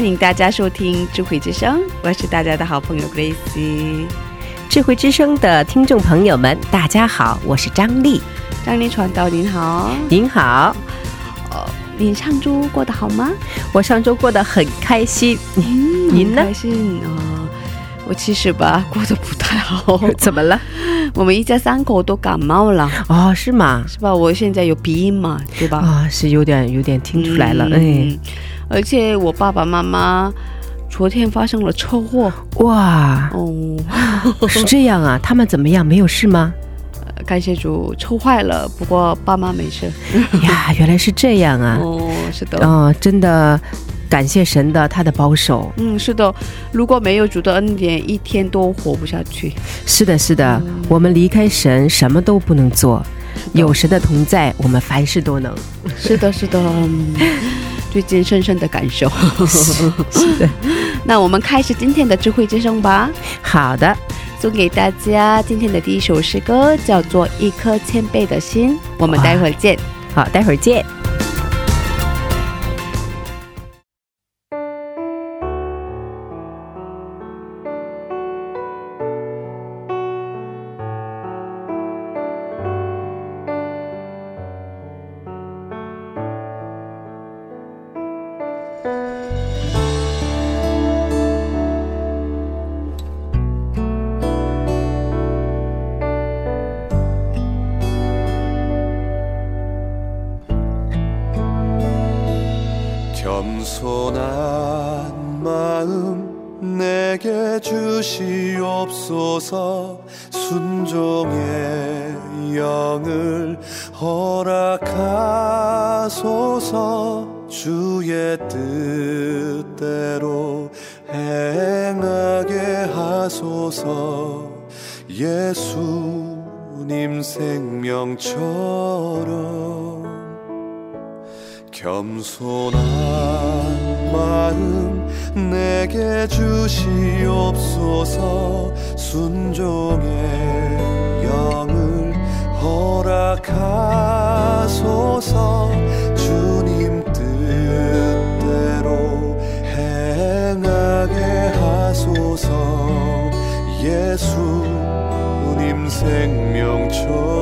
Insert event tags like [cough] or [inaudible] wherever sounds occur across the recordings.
欢迎大家收听智慧之声，我是大家的好朋友 Grace。智慧之声的听众朋友们，大家好，我是张丽。张丽传道您好，您好，哦您上周过得好吗？我上周过得很开心，您呢开心哦。我其实吧过得不太好，怎么了？我们一家三口都感冒了，哦，是吗？是吧？我现在有鼻音嘛，对吧？啊、是有点有点听出来了，嗯，而且我爸爸妈妈昨天发生了车祸哎，哇，哦，[laughs] 是这样啊？他们怎么样？没有事吗？[laughs] 感谢主，车坏了，不过爸妈没事。[laughs] 呀，原来是这样啊！哦，是的，哦，真的感谢神的他的保守。嗯，是的，如果没有主的恩典，一天都活不下去。是的，是的，我们离开神什么都不能做，有神的同在，我们凡事都能。是的，是的，嗯最近深深的感受。[laughs] 是的，[laughs] 那我们开始今天的智慧之声吧，好的，送给大家今天的第一首诗歌，叫做《一颗谦卑的心》。我们待会儿见。好，待会儿见。 주시옵소서. 순종의 영을 허락하소서. 주의 뜻대로 행하게 하소서. 예수님 생명처럼 겸손한 마음 내게 주시 옵소서. 순종의 영을 허락하소서. 주님 뜻대로 행하게 하소서. 예수님 생명처럼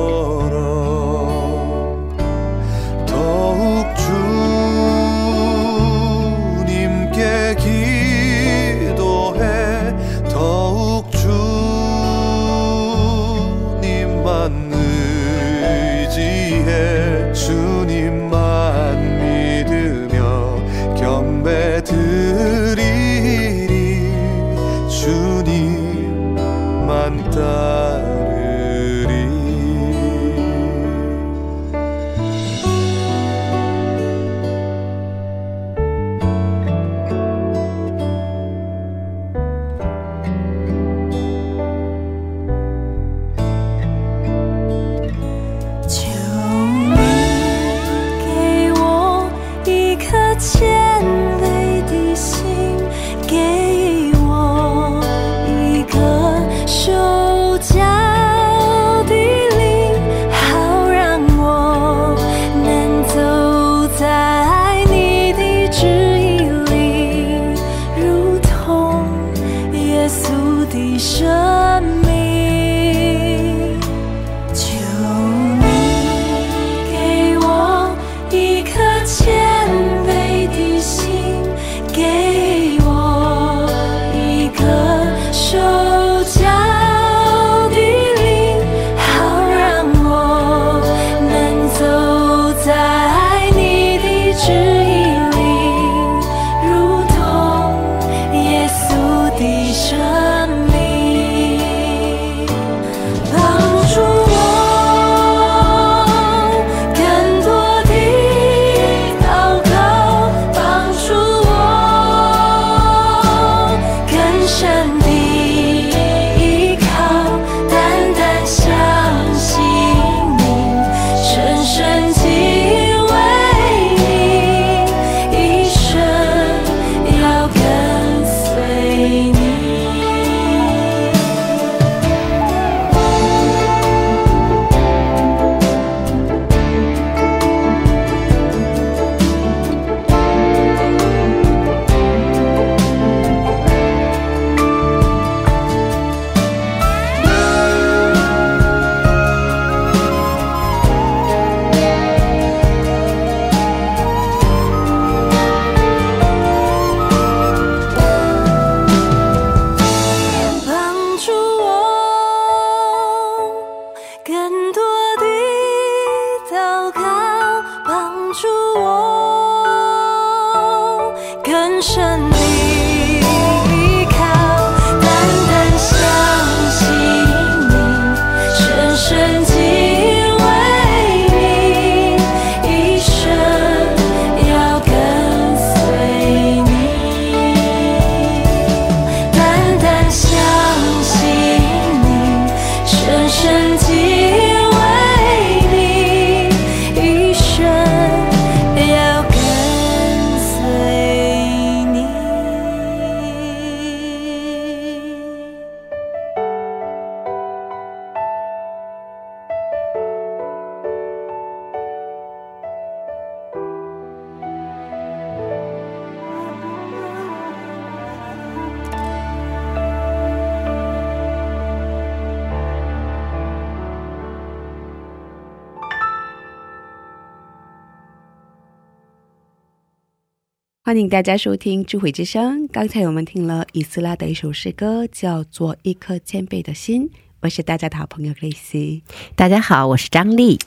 欢迎大家收听智慧之声。刚才我们听了以斯拉的一首诗歌，叫做《一颗谦卑的心》。我是大家的好朋友 Grace。大家好，我是张丽。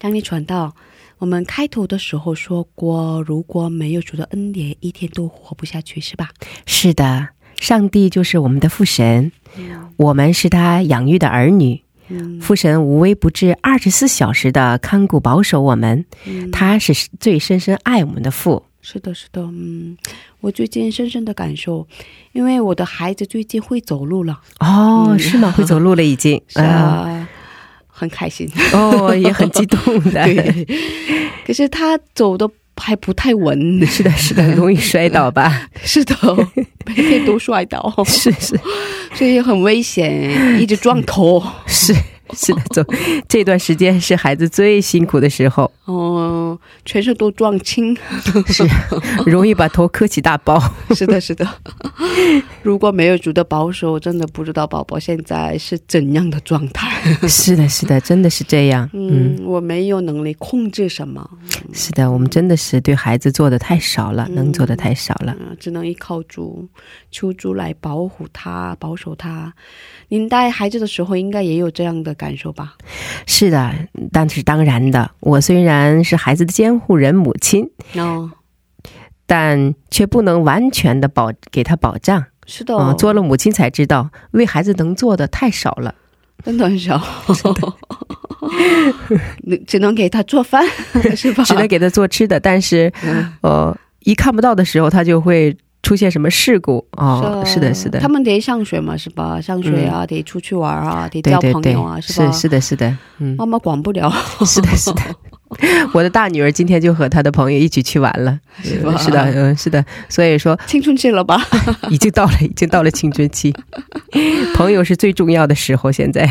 张丽传道，我们开头的时候说过，如果没有主的恩典，一天都活不下去，是吧？是的，上帝就是我们的父神，我们是他养育的儿女。嗯父神无微不至，二十四小时的看顾保守我们，嗯他是最深深爱我们的父。是的，是的，嗯，我最近深深的感受，因为我的孩子最近会走路了，哦，嗯是吗？会走路了已经，[laughs] 是啊，很开心。哦，也很激动 [laughs] 的。对，[laughs] 可是他走的还不太稳，是的，是的，容易摔倒吧？是的，每天都摔倒，是是所以很危险，一直撞头。是是 [laughs] 的，走这段时间是孩子最辛苦的时候，哦、全身都撞青。[laughs] 是容易把头磕起大包。[laughs] 是的，是的。如果没有主的保守，真的不知道宝宝现在是怎样的状态。是的，是的，真的是这样。嗯嗯，，我没有能力控制什么，是的，我们真的是对孩子做的太少了，嗯能做的太少了。嗯，只能依靠主，求主来保护他、保守他。您带孩子的时候，应该也有这样的感受吧？是的，但是当然的，我虽然是孩子的监护人、母亲，哦，但却不能完全的保给他保障。是的，嗯，做了母亲才知道，为孩子能做的太少了。真的很少，只能给他做饭，是吧？[laughs] 只能给他做吃的，但是嗯呃，一看不到的时候，他就会出现什么事故哦。是的，是的他，们得上学嘛，是吧？上学啊，得出去玩啊，得交对对对朋友啊，，是吧？是是的，是的，嗯，妈妈管不了，[laughs] 是的，是的。[laughs] 我的大女儿今天就和她的朋友一起去玩了，是吧呃是的，嗯，是的，所以说青春期了吧？[laughs] 已经到了，已经到了青春期，朋友是最重要的时候。现在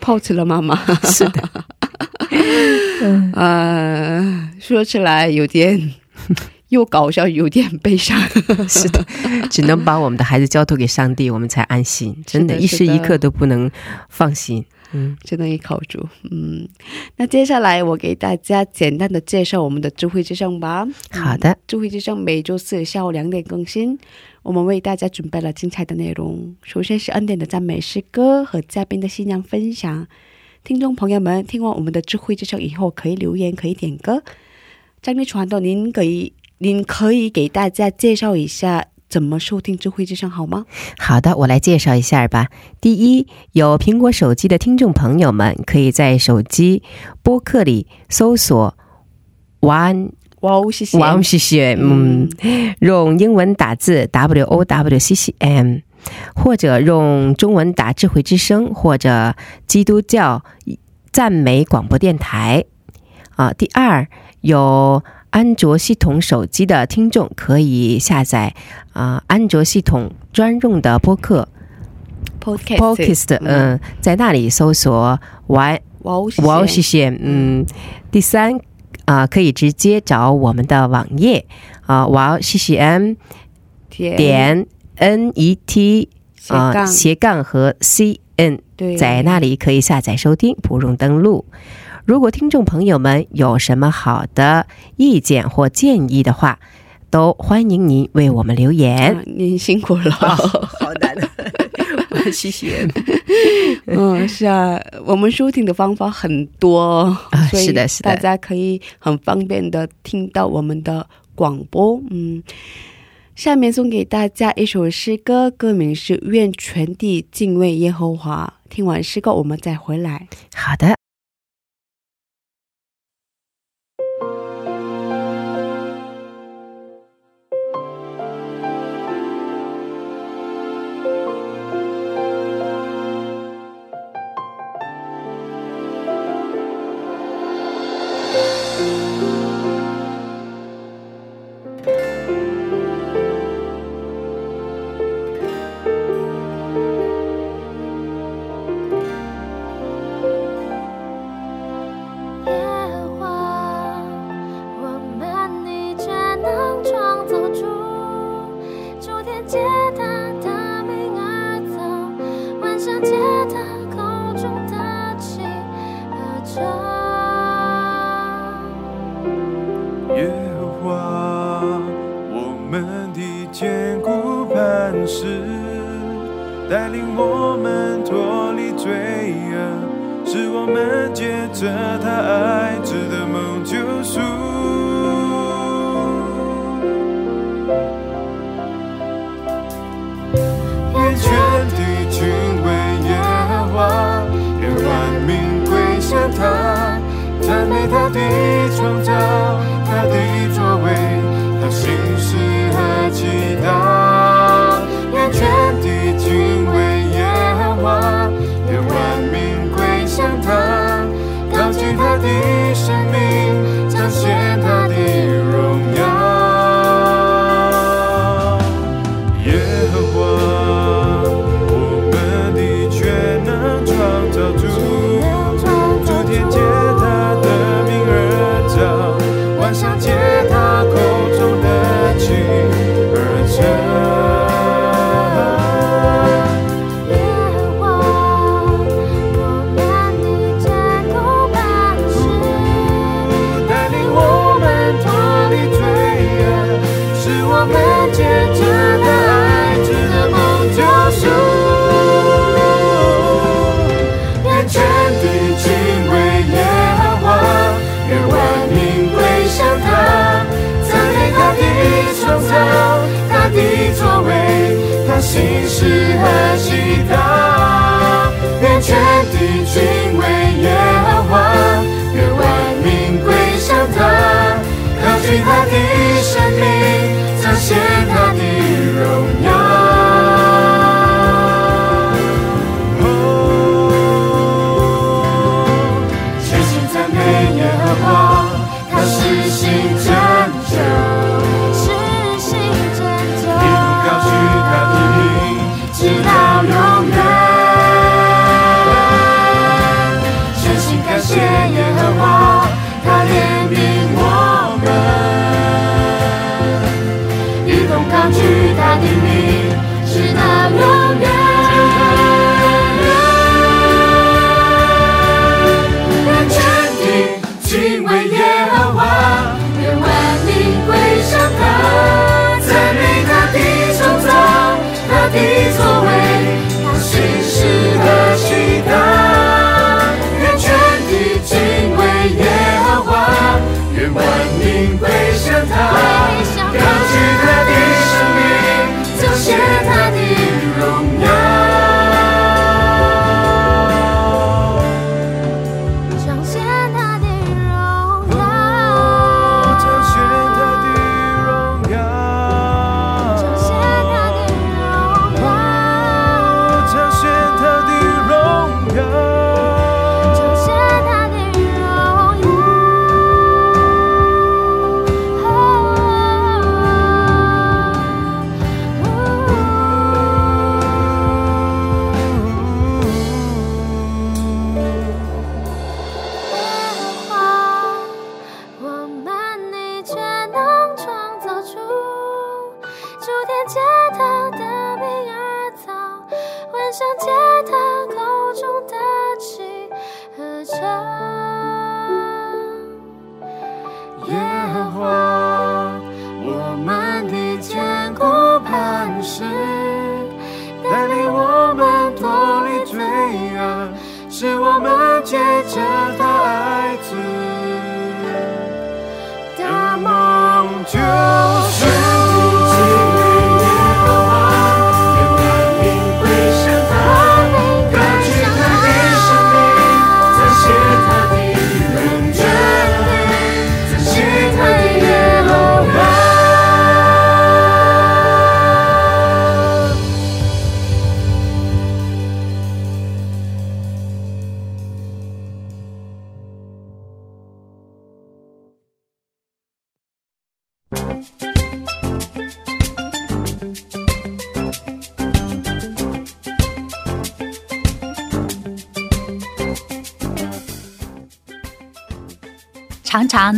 抛弃了妈妈，是的，嗯，呃，说起来有点又搞笑，有点悲伤。[laughs] 是的，只能把我们的孩子交托给上帝，我们才安心。真的，一时一刻都不能放心。嗯，真的依靠主。嗯，那接下来我给大家简单的介绍我们的智慧之声吧。好的，智慧之声每周四下午两点更新，我们为大家准备了精彩的内容。首先是恩典的赞美诗歌和嘉宾的信仰分享。听众朋友们，听完我们的智慧之声以后，可以留言，可以点歌。张力传到，您可以，您可以给大家介绍一下怎么收听智慧之声好吗？好的，我来介绍一下吧。第一，有苹果手机的听众朋友们，可以在手机播客里搜索 “one 哇哦，谢谢。谢谢”，嗯，用英文打字 “w o w c c m”，或者用中文打“智慧之声”或者“基督教赞美广播电台”。啊，第二，有安卓系统手机的听众可以下载啊、安卓系统专用的播客 Podcast，Podcast，嗯、在那里搜索“玩哇哦，谢谢。哇哦谢谢，嗯，第三啊、可以直接找我们的网页啊，哇哦 c c m 点点 n e t 啊、斜杠和 c n 对，在那里可以下载收听，不用登录。如果听众朋友们有什么好的意见或建议的话，都欢迎您为我们留言。啊您辛苦了。好难，[laughs] 谢谢。[laughs] 嗯，是啊，我们收听的方法很多，啊所以是的是的大家可以很方便的听到我们的广播。嗯，下面送给大家一首诗歌，歌名是《愿全地敬畏耶和华》。听完诗歌，我们再回来。好的。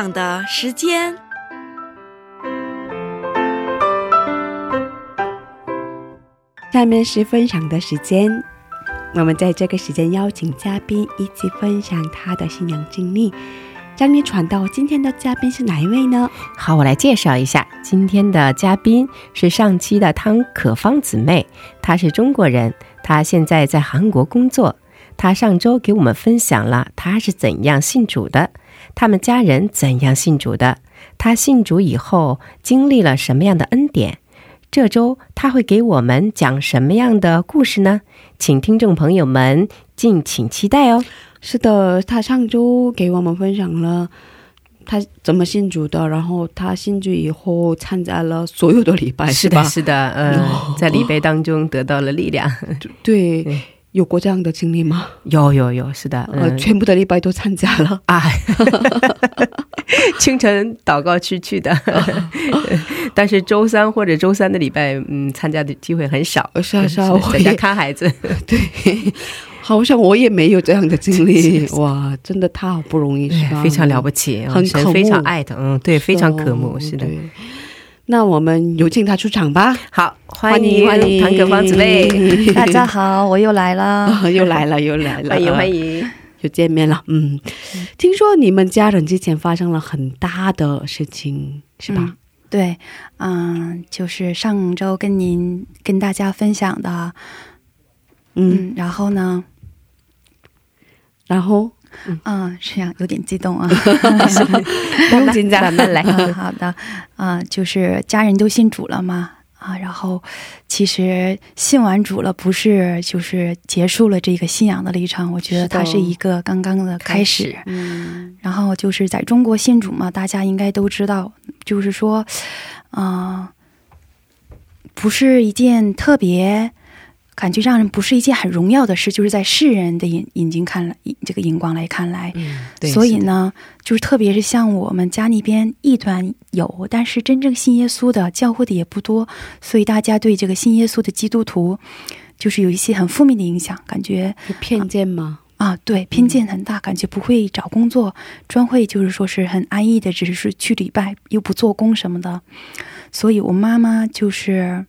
分享的时间，下面是分享的时间。我们在这个时间邀请嘉宾一起分享他的信仰经历。将你传到今天的嘉宾是哪一位呢？好，我来介绍一下，今天的嘉宾是上期的汤可芳姊妹，她是中国人，她现在在韩国工作。她上周给我们分享了她是怎样信主的。他们家人怎样信主的？他信主以后经历了什么样的恩典？这周他会给我们讲什么样的故事呢？请听众朋友们敬请期待哦。是的，他上周给我们分享了他怎么信主的，然后他信主以后参加了所有的礼拜，是的？是的，嗯、呃，在礼拜当中得到了力量。对。对有过这样的经历吗？有有有，是的，呃，全部的礼拜都参加了。啊，[laughs] 清晨祷告去去的，[laughs] 但是周三或者周三的礼拜，嗯，参加的机会很少，是啊是啊，在家看孩子，[laughs] 对，好像我也没有这样的经历，哇，真的他好不容易，是吧？非常了不起，很非常爱的，嗯，对，非常渴慕，是的。那我们有请他出场吧。好，欢迎欢迎唐可芳姊妹，[laughs] 大家好，我又来了，[laughs] 又来了，又来了，欢迎欢迎，又见面了。嗯，听说你们家人之前发生了很大的事情，是吧？嗯、对，嗯，就是上周跟您跟大家分享的，嗯，然后呢，然后。嗯，是这样，有点激动啊，[laughs] [laughs] 不用紧张，慢慢来。嗯、好的，啊、就是家人都信主了嘛，啊，然后其实信完主了，不是就是结束了这个信仰的历程，我觉得它是一个刚刚的开始。嗯，然后就是在中国信主嘛，大家应该都知道，就是说，啊、不是一件特别。感觉让人不是一件很荣耀的事，就是在世人的眼眼睛看来，这个眼光来看来，嗯，对。所以呢，就是特别是像我们家那边异端有，但是真正信耶稣的教会的也不多，所以大家对这个信耶稣的基督徒，就是有一些很负面的影响，感觉有偏见吗？啊，对，偏见很大，感觉不会找工作，专会就是说是很安逸的，只是去礼拜又不做工什么的，所以我妈妈就是。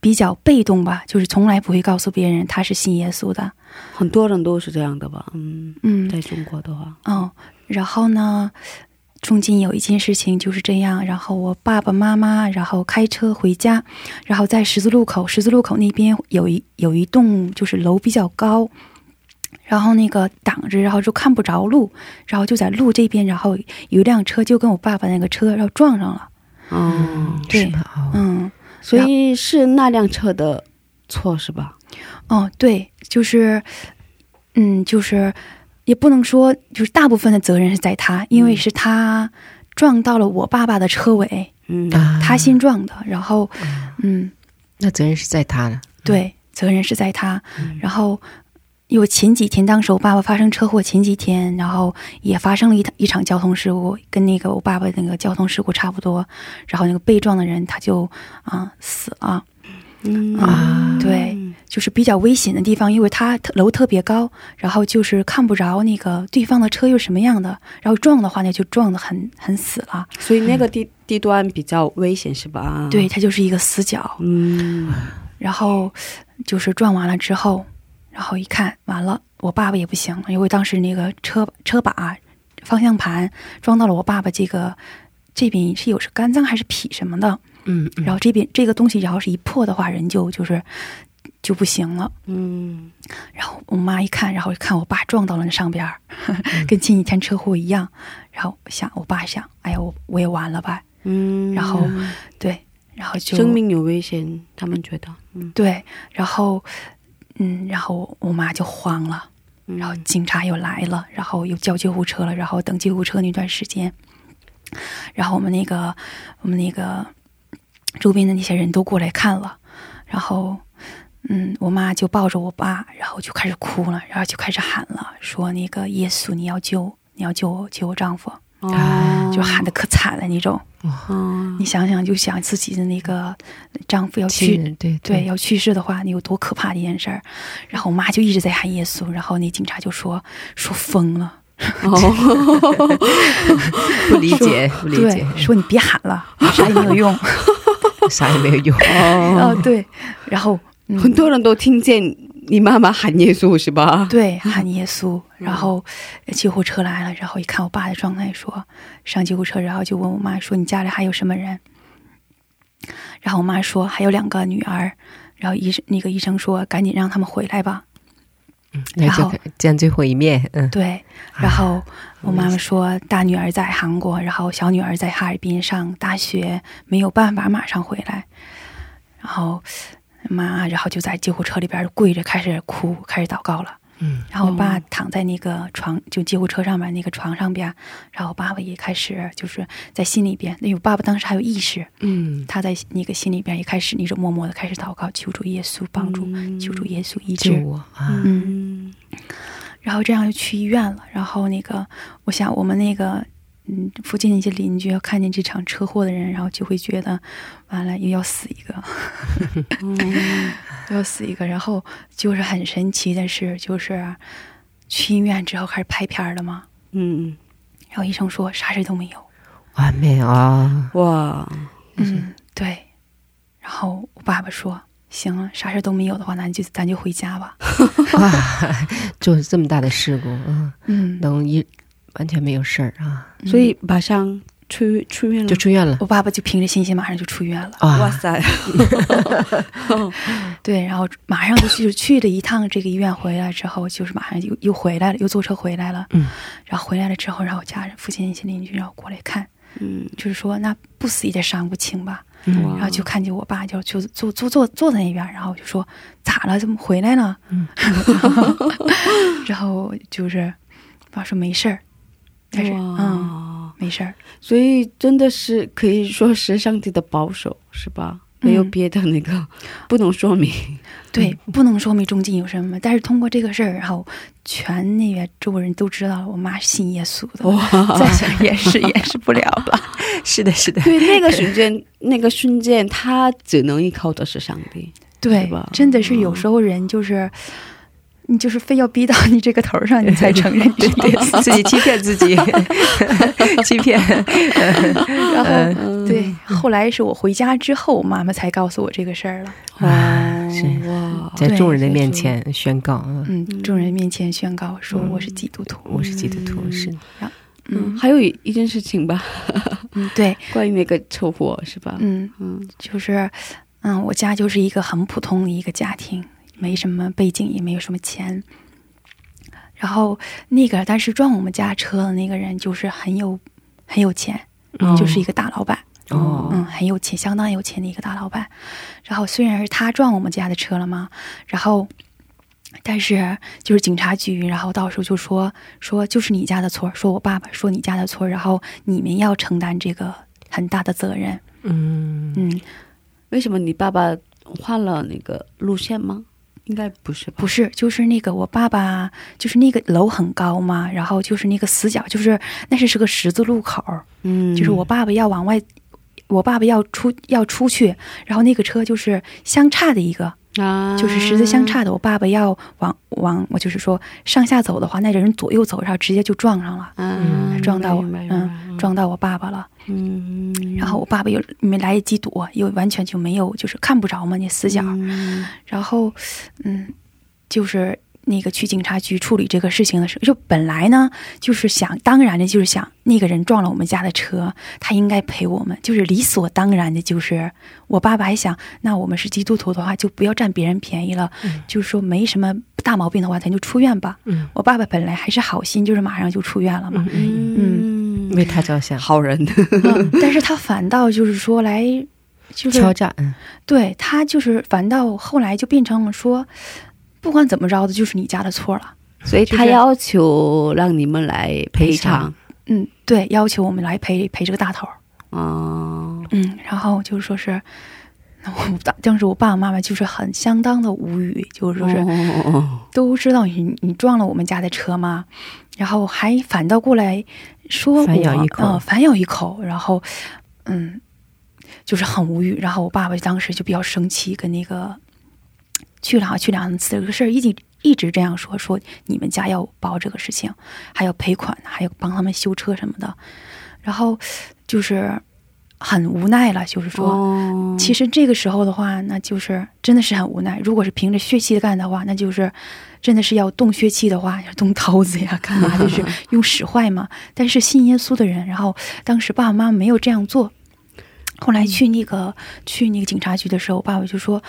比较被动吧，就是从来不会告诉别人他是信耶稣的。很多人都是这样的吧？嗯嗯，在中国的话，哦，然后呢，中间有一件事情就是这样，然后我爸爸妈妈然后开车回家，然后在十字路口，十字路口那边有一有一栋就是楼比较高，然后那个挡着，然后就看不着路，然后就在路这边，然后有一辆车就跟我爸爸那个车然后撞上了。哦，对，嗯。所以是那辆车的错是吧？哦，对，就是，嗯，就是，也不能说，就是大部分的责任是在他，因为是他撞到了我爸爸的车尾，嗯，他先撞的，然后，嗯，那责任是在他的，对，责任是在他，嗯、然后。因为前几天，当时我爸爸发生车祸，前几天，然后也发生了一一场交通事故，跟那个我爸爸那个交通事故差不多。然后那个被撞的人他就啊、呃、死了，嗯啊对，就是比较危险的地方，因为他楼特别高，然后就是看不着那个对方的车又什么样的，然后撞的话呢就撞的很很死了。所以那个地地段比较危险是吧？对，，它就是一个死角。嗯然后就是撞完了之后，然后一看完了，我爸爸也不行，因为当时那个车车把、方向盘撞到了我爸爸这个这边是有是肝脏还是脾什么的，嗯，嗯然后这边这个东西然后是一破的话，人就就是就不行了。嗯然后我妈一看，然后看我爸撞到了那上边儿，[laughs] 跟前几天车祸一样。然后想，我爸想，哎呀，我我也完了吧？嗯，然后对，然后就生命有危险，他们觉得，嗯，对，然后嗯，然后我妈就慌了。嗯然后警察又来了，然后又叫救护车了，然后等救护车那段时间，然后我们那个我们那个周边的那些人都过来看了，然后嗯，我妈就抱着我爸，然后就开始哭了，然后就开始喊了，说那个耶稣，你要救，你要救我，救我丈夫，啊，就喊的可惨了那种。哦，你想想，就想自己的那个丈夫要去对对，要去世的话，你有多可怕的一件事儿。然后我妈就一直在喊耶稣，然后那警察就说说疯了，哦，[laughs] 不理解，不理解，，说你别喊了，啥也没有用。[laughs] 啥也没有用。[laughs] 哦，对，然后、嗯、很多人都听见你妈妈喊耶稣是吧？对喊耶稣，然后呃救护车来了，然后一看我爸的状态，说上救护车，然后就问我妈说你家里还有什么人？然后我妈说还有两个女儿，然后医生那个医生说赶紧让他们回来吧。然后见最后一面，嗯，对，然后我妈妈说，大女儿在韩国，然后小女儿在哈尔滨上大学，没有办法马上回来。然后妈，然后就在救护车里边跪着开始哭，开始祷告了。嗯，然后我爸躺在那个床，就救护车上面那个床上边，然后我爸爸也开始就是在心里边，因为我爸爸当时还有意识，嗯，他在那个心里边也开始那种默默的开始祷告，求助耶稣帮助，求助耶稣医治。我啊！嗯，然后这样就去医院了。然后那个，我想我们那个，嗯，附近的一些邻居要看见这场车祸的人，然后就会觉得，完了又要死一个，又 [laughs] 要死一个。然后就是很神奇的是，就是去医院之后开始拍片了嘛，嗯，然后医生说啥事都没有。完美啊！哇，嗯，对。然后我爸爸说。行了，啥事都没有的话，那就咱就回家吧。哇 [laughs] [laughs] 做这么大的事故，嗯，嗯，能一完全没有事儿啊，所以马上出出院了，就出院了。我爸爸就凭着信心，马上就出院了。哇哇塞，[laughs] 对，然后马上就去去了一趟这个医院，回来之后就是马上又又回来了，又坐车回来了。嗯，然后回来了之后，然后家人、附近一些邻居然后过来看，嗯，就是说那不死也得伤不轻吧。嗯然后就看见我爸就就坐坐坐坐在那边，然后就说咋了？怎么回来了？嗯 [laughs] 然后就是爸说没事儿，但是嗯哇，没事儿。所以真的是可以说是上帝的保守，是吧？没有嗯别的那个，[laughs] 不能说明。对，不能说明中间有什么，但是通过这个事儿，然后全那边周围人都知道了，我妈信耶稣的，哇，再想掩饰掩饰不了了。[laughs] 是的，是的，对，那个瞬间，那个瞬间，他只能依靠的是上帝。对吧，真的是有时候人就是，你就是非要逼到你这个头上，[laughs] 你才承认这对个。自己欺骗自己，[laughs] 欺骗。然后、嗯对，后来是我回家之后，妈妈才告诉我这个事儿了。哇，在对众人的面前宣告，嗯，嗯，众人面前宣告说嗯。我是基督徒。我是基督徒，是。嗯，嗯还有一一件事情吧，嗯，[laughs] 对，关于那个车祸是吧？嗯，嗯。就是，嗯，我家就是一个很普通的一个家庭，没什么背景，也没有什么钱。然后那个，但是撞我们家车的那个人就是很有很有钱，哦就是一个大老板，哦，嗯，很有钱，相当有钱的一个大老板。然后虽然是他撞我们家的车了嘛，然后。但是就是警察局，然后到时候就说说就是你家的错，说我爸爸说你家的错，然后你们要承担这个很大的责任。嗯，嗯，为什么你爸爸换了那个路线吗？应该不是吧？不是，就是那个我爸爸，就是那个楼很高嘛，然后就是那个死角，就是那是是个十字路口，嗯，就是我爸爸要往外我爸爸要出要出去，然后那个车就是相差的一个，啊，就是十字相差的。我爸爸要往往我就是说上下走的话，那人左右走，然后直接就撞上了，嗯，撞到嗯撞到我爸爸了。嗯，然后我爸爸又没来得及躲，又完全就没有就是看不着嘛那死角。嗯然后，嗯，就是那个去警察局处理这个事情的时候，就本来呢就是想当然的，就是想那个人撞了我们家的车，他应该赔我们，就是理所当然的。就是我爸爸还想，那我们是基督徒的话，就不要占别人便宜了，就是说没什么大毛病的话，咱就出院吧。嗯。我爸爸本来还是好心，就是马上就出院了嘛。嗯。为他着想，好人，嗯，但是他反倒就是说来，就是敲诈，嗯。对他就是反倒后来就变成了说，不管怎么着的，就是你家的错了。所以他要求让你们来赔偿，嗯，对，要求我们来赔赔这个大头儿。哦，嗯，然后就是说是，那我当当时我爸爸妈妈就是很相当的无语，就是说是、哦都知道你你撞了我们家的车吗？然后还反倒过来说我反咬一口呃反咬一口，然后嗯，就是很无语。然后我爸爸当时就比较生气，跟那个去了去两次这个事儿一直一直这样说，说你们家要包这个事情，还要赔款，还要帮他们修车什么的。然后就是很无奈了，就是说。哦其实这个时候的话，那就是真的是很无奈。如果是凭着血气干的话，那就是真的是要动血气的话，要动刀子呀，干嘛就是用使坏嘛。但是信耶稣的人，然后当时爸爸妈妈没有这样做。后来去那个、去那个警察局的时候，我爸爸就说，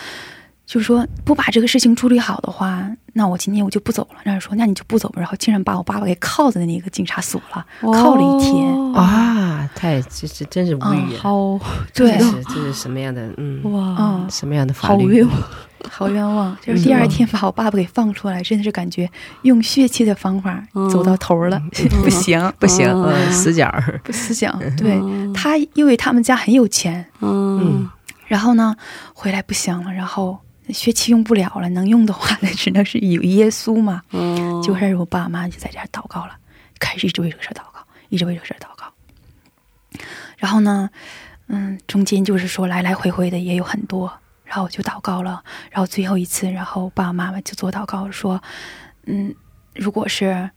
就是说不把这个事情处理好的话，那我今天我就不走了。然后说那你就不走吧，然后竟然把我爸爸给铐在那个警察所了，铐了一天。哦啊，太这这真是无嗯语啊！好对。这，是这是什么样的嗯哇，嗯，什么样的法律？好冤枉，[laughs] 好冤枉！就是第二天把我爸爸给放出来，真的是感觉用血气的方法嗯走到头了，不行 [laughs] 不行，死角，不死角。对。他，因为他们家很有钱，嗯。然后呢回来不行了，然后血气用不了了，能用的话那只能是有耶稣嘛。嗯，就开始我爸妈就在这儿祷告了，开始一直为这个事儿祷告，一直为这个事儿祷告。然后呢，嗯，中间就是说来来回回的也有很多，然后我就祷告了，然后最后一次，然后爸爸妈妈就做祷告说，嗯，如果是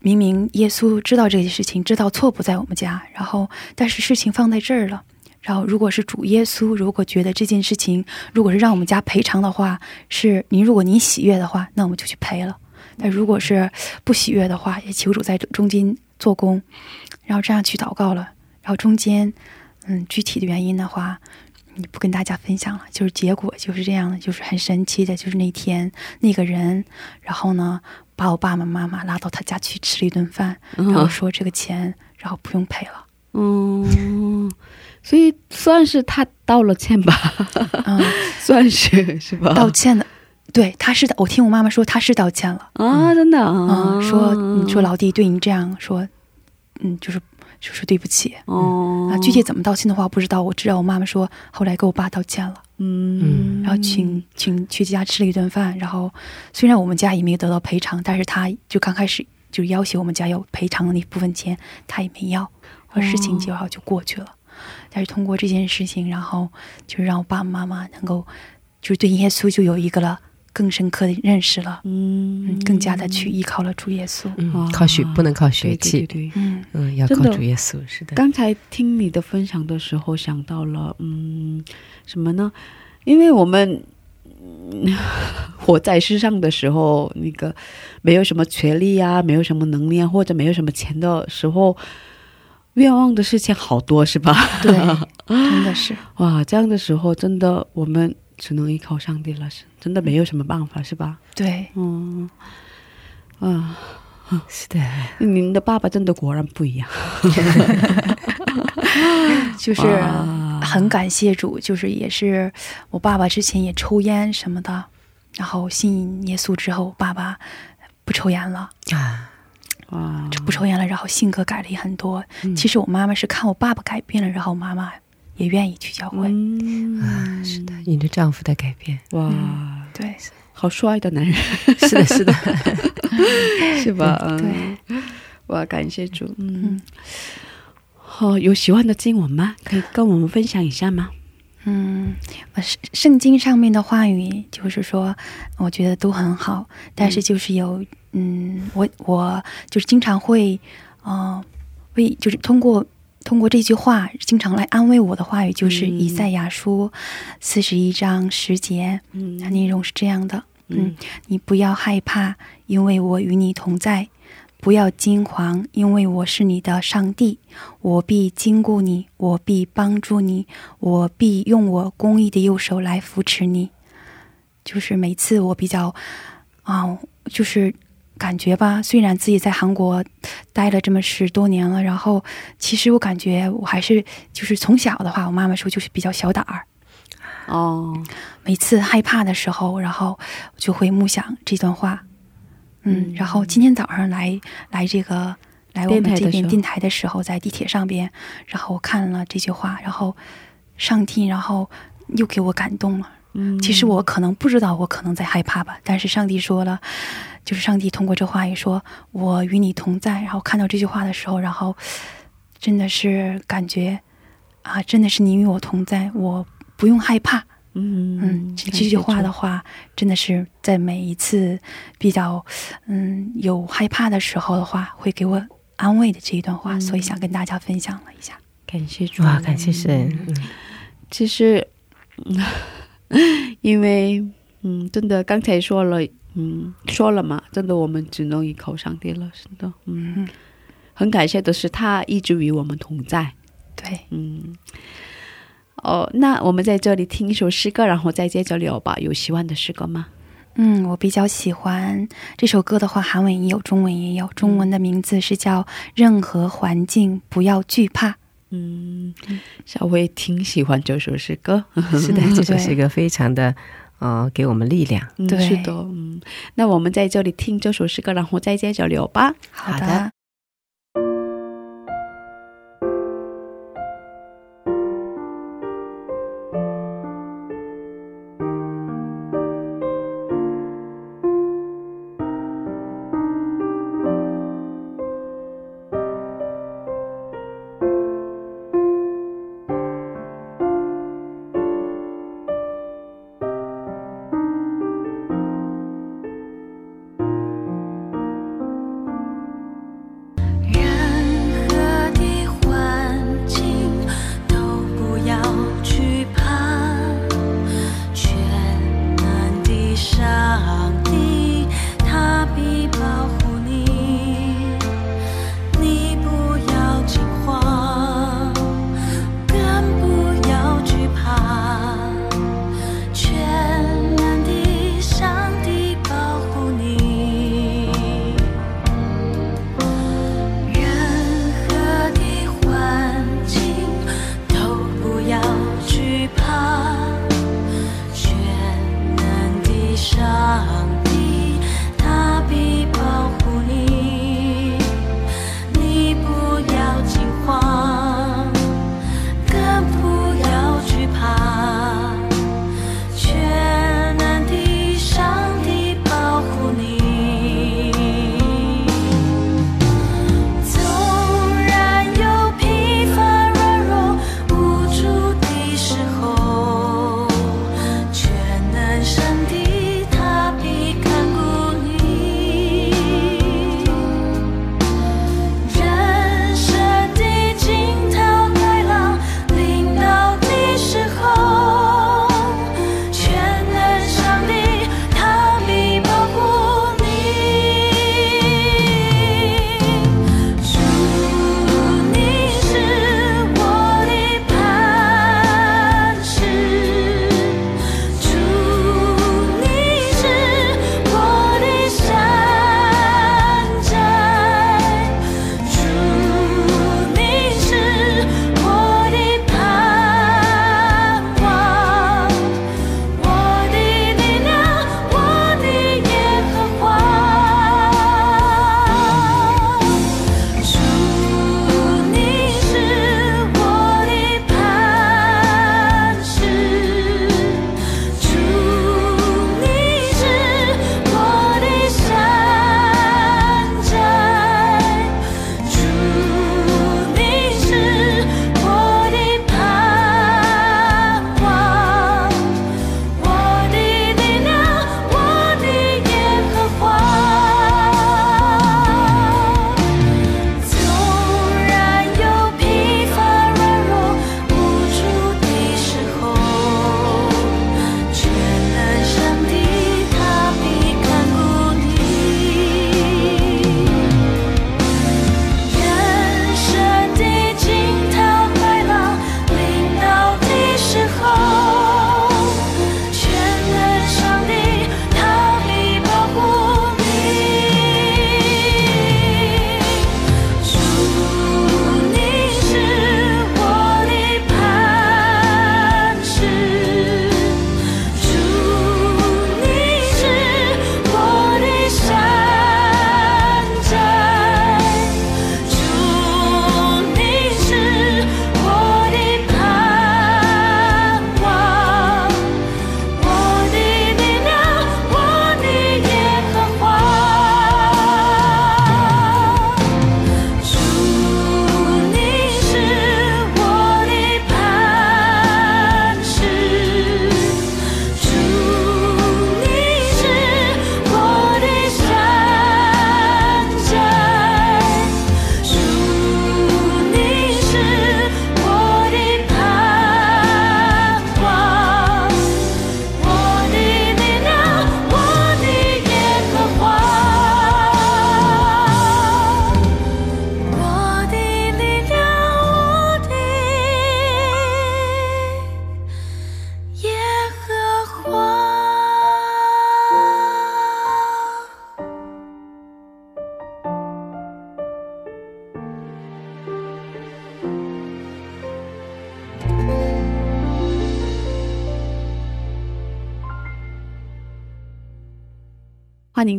明明耶稣知道这些事情，知道错不在我们家，然后但是事情放在这儿了。然后，如果是主耶稣，如果觉得这件事情，如果是让我们家赔偿的话，是您如果您喜悦的话，那我们就去赔了。但如果是不喜悦的话，也求主在中间做工，然后这样去祷告了。然后中间，嗯，具体的原因的话，你不跟大家分享了。就是结果就是这样的，就是很神奇的，就是那天那个人，然后呢，把我爸爸妈妈拉到他家去吃了一顿饭，然后说这个钱，然后不用赔了。嗯，所以算是他道了歉吧，嗯，[laughs] 算是是吧？道歉的，对，他是的。我听我妈妈说他是道歉了。啊，真的啊嗯，，说你说老弟对你这样说，嗯，就是就是对不起。哦啊，具体怎么道歉的话不知道，我知道我妈妈说后来给我爸道歉了，嗯，然后请请去家吃了一顿饭，然后虽然我们家也没有得到赔偿，但是他就刚开始就要挟我们家要赔偿的那部分钱，他也没要，而事情就好就过去了。但是通过这件事情，然后就让我爸爸妈妈能够就是对耶稣就有一个了更深刻的认识了，嗯嗯，更加的去依靠了主耶稣。嗯，靠学不能靠血对气对，对对。嗯嗯，要靠主耶稣，是的，刚才听你的分享的时候，想到了，嗯，什么呢？因为我们、嗯 [laughs] 活在世上的时候，那个没有什么权利啊，没有什么能力啊，或者没有什么钱的时候，愿望的事情好多，是吧？对，真的是，[laughs] 哇，这样的时候，真的我们只能依靠上帝了，是真的没有什么办法，是吧？对，嗯，啊，是的，您的爸爸真的果然不一样，[laughs] 就是很感谢主，就是也是我爸爸之前也抽烟什么的，然后信耶稣之后，爸爸不抽烟了，啊，哇，不抽烟了，然后性格改了也很多。嗯。其实我妈妈是看我爸爸改变了，然后妈妈也愿意去教会。嗯，是的，你的丈夫的改变，哇，对。好帅的男人，是的，是的，[laughs] 是吧？对嗯，哇，感谢主，嗯。好，哦，有喜欢的经文吗？可以跟我们分享一下吗？嗯，呃圣圣经上面的话语，就是说，我觉得都很好，但是就是有，嗯，我我就是经常会，呃，为就是通过通过这句话，经常来安慰我的话语，就是嗯以赛亚书四十一章十节，嗯。它内容是这样的，嗯，你不要害怕，因为我与你同在；不要惊慌，因为我是你的上帝，我必经顾你，我必帮助你，我必用我公义的右手来扶持你。就是每次我比较啊、就是感觉吧，虽然自己在韩国待了这么十多年了，然后其实我感觉我还是就是从小的话，我妈妈说就是比较小胆儿。哦，每次害怕的时候，然后就会默想这段话，嗯，嗯然后今天早上来来这个来我们这边电台的时候，在地铁上边，然后我看了这句话，然后上帝，然后又给我感动了。嗯其实我可能不知道，我可能在害怕吧，但是上帝说了，就是上帝通过这话也说：“我与你同在。”然后看到这句话的时候，然后真的是感觉啊，真的是你与我同在，我不用害怕。嗯嗯，这句话的话，真的是在每一次比较嗯有害怕的时候的话，会给我安慰的这一段话，所以想跟大家分享了一下。感谢主啊，感谢神，其实，因为嗯，真的刚才说了，嗯，说了嘛，真的我们只能依靠上帝了，是的，嗯，很感谢的是他一直与我们同在，对，嗯。哦，那我们在这里听一首诗歌，然后再接着聊吧。有喜欢的诗歌吗？嗯，我比较喜欢这首歌的话，韩文也有，中文也有。中文的名字是叫《任何环境不要惧怕》。嗯，小薇挺喜欢这首诗歌。是的，这首对诗歌非常的呃，给我们力量。嗯，对是的，嗯。那我们在这里听这首诗歌，然后再接着聊吧。好的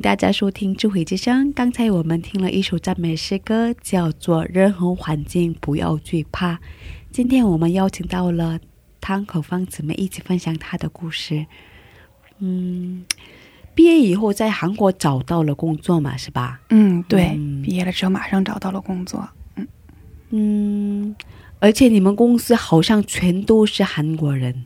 大家收听智慧之声。刚才我们听了一首赞美诗歌，叫做《任何环境不要惧怕》。今天我们邀请到了汤口芳姊妹一起分享她的故事。嗯，毕业以后在韩国找到了工作嘛，是吧？嗯，对，嗯毕业了之后马上找到了工作。嗯，而且你们公司好像全都是韩国人。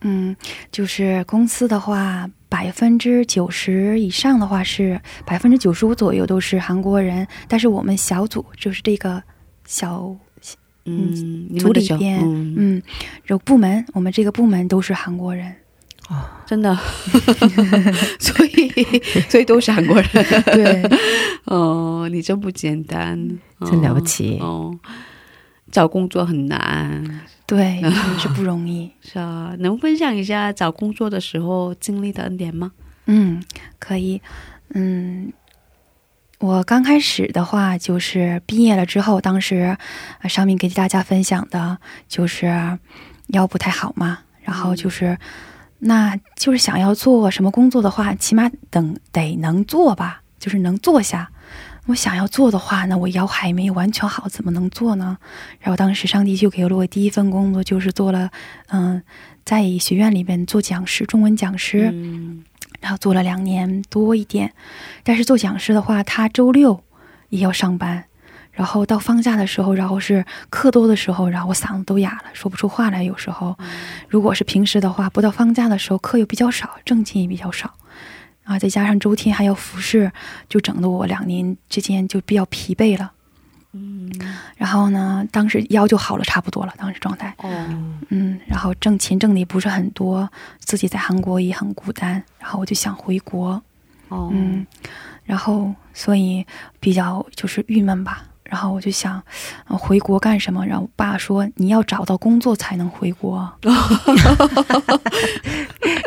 嗯，就是公司的话，百分之九十以上的话是百分之九十五左右都是韩国人，但是我们小组就是这个小嗯，组里边，嗯，嗯，有部门，我们这个部门都是韩国人。哦真的，[laughs] 所以所以都是韩国人。[laughs] 对，哦，你真不简单，真了不起哦。哦找工作很难，对，[laughs] 是不容易。[laughs] 是啊，能分享一下找工作的时候经历的恩典吗？嗯，可以。嗯，我刚开始的话就是毕业了之后，当时呃上面给大家分享的就是腰不太好嘛，然后就是、那就是想要做什么工作的话，起码等得能做吧，就是能坐下。我想要做的话，那我腰还没有完全好，怎么能做呢？然后当时上帝就给了我第一份工作，就是做了，嗯、在学院里边做讲师，中文讲师。嗯然后做了两年多一点，但是做讲师的话，他周六也要上班，然后到放假的时候，然后是课多的时候，然后我嗓子都哑了，说不出话来。有时候，如果是平时的话，不到放假的时候，课又比较少，挣钱也比较少，啊，再加上周天还要服侍，就整得我两年之间就比较疲惫了。嗯，然后呢，当时腰就好了差不多了，当时状态。哦，嗯，然后挣钱挣的也不是很多，自己在韩国也很孤单，然后我就想回国。哦，嗯，然后所以比较就是郁闷吧。然后我就想，呃回国干什么？然后我爸说，你要找到工作才能回国，[laughs]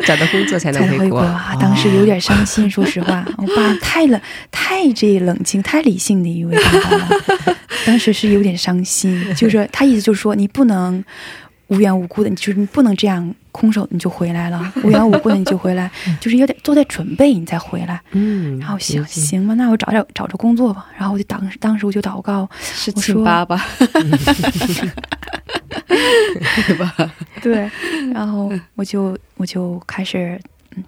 找到工作才才能能回国。当时有点伤心，[laughs] 说实话，我爸太冷、太这冷静、太理性的一位爸爸了。[laughs] 当时是有点伤心，就是他意思就是说，你不能无缘无故的，就是你不能这样空手你就回来了，无缘无故的你就回来，就是有点做点准备你再回来。嗯，然后想行行吧，那我找找找着工作吧。然后我就当时当时我就祷告，是我说亲爸爸，[laughs] 对吧？对，然后我就我就开始，嗯，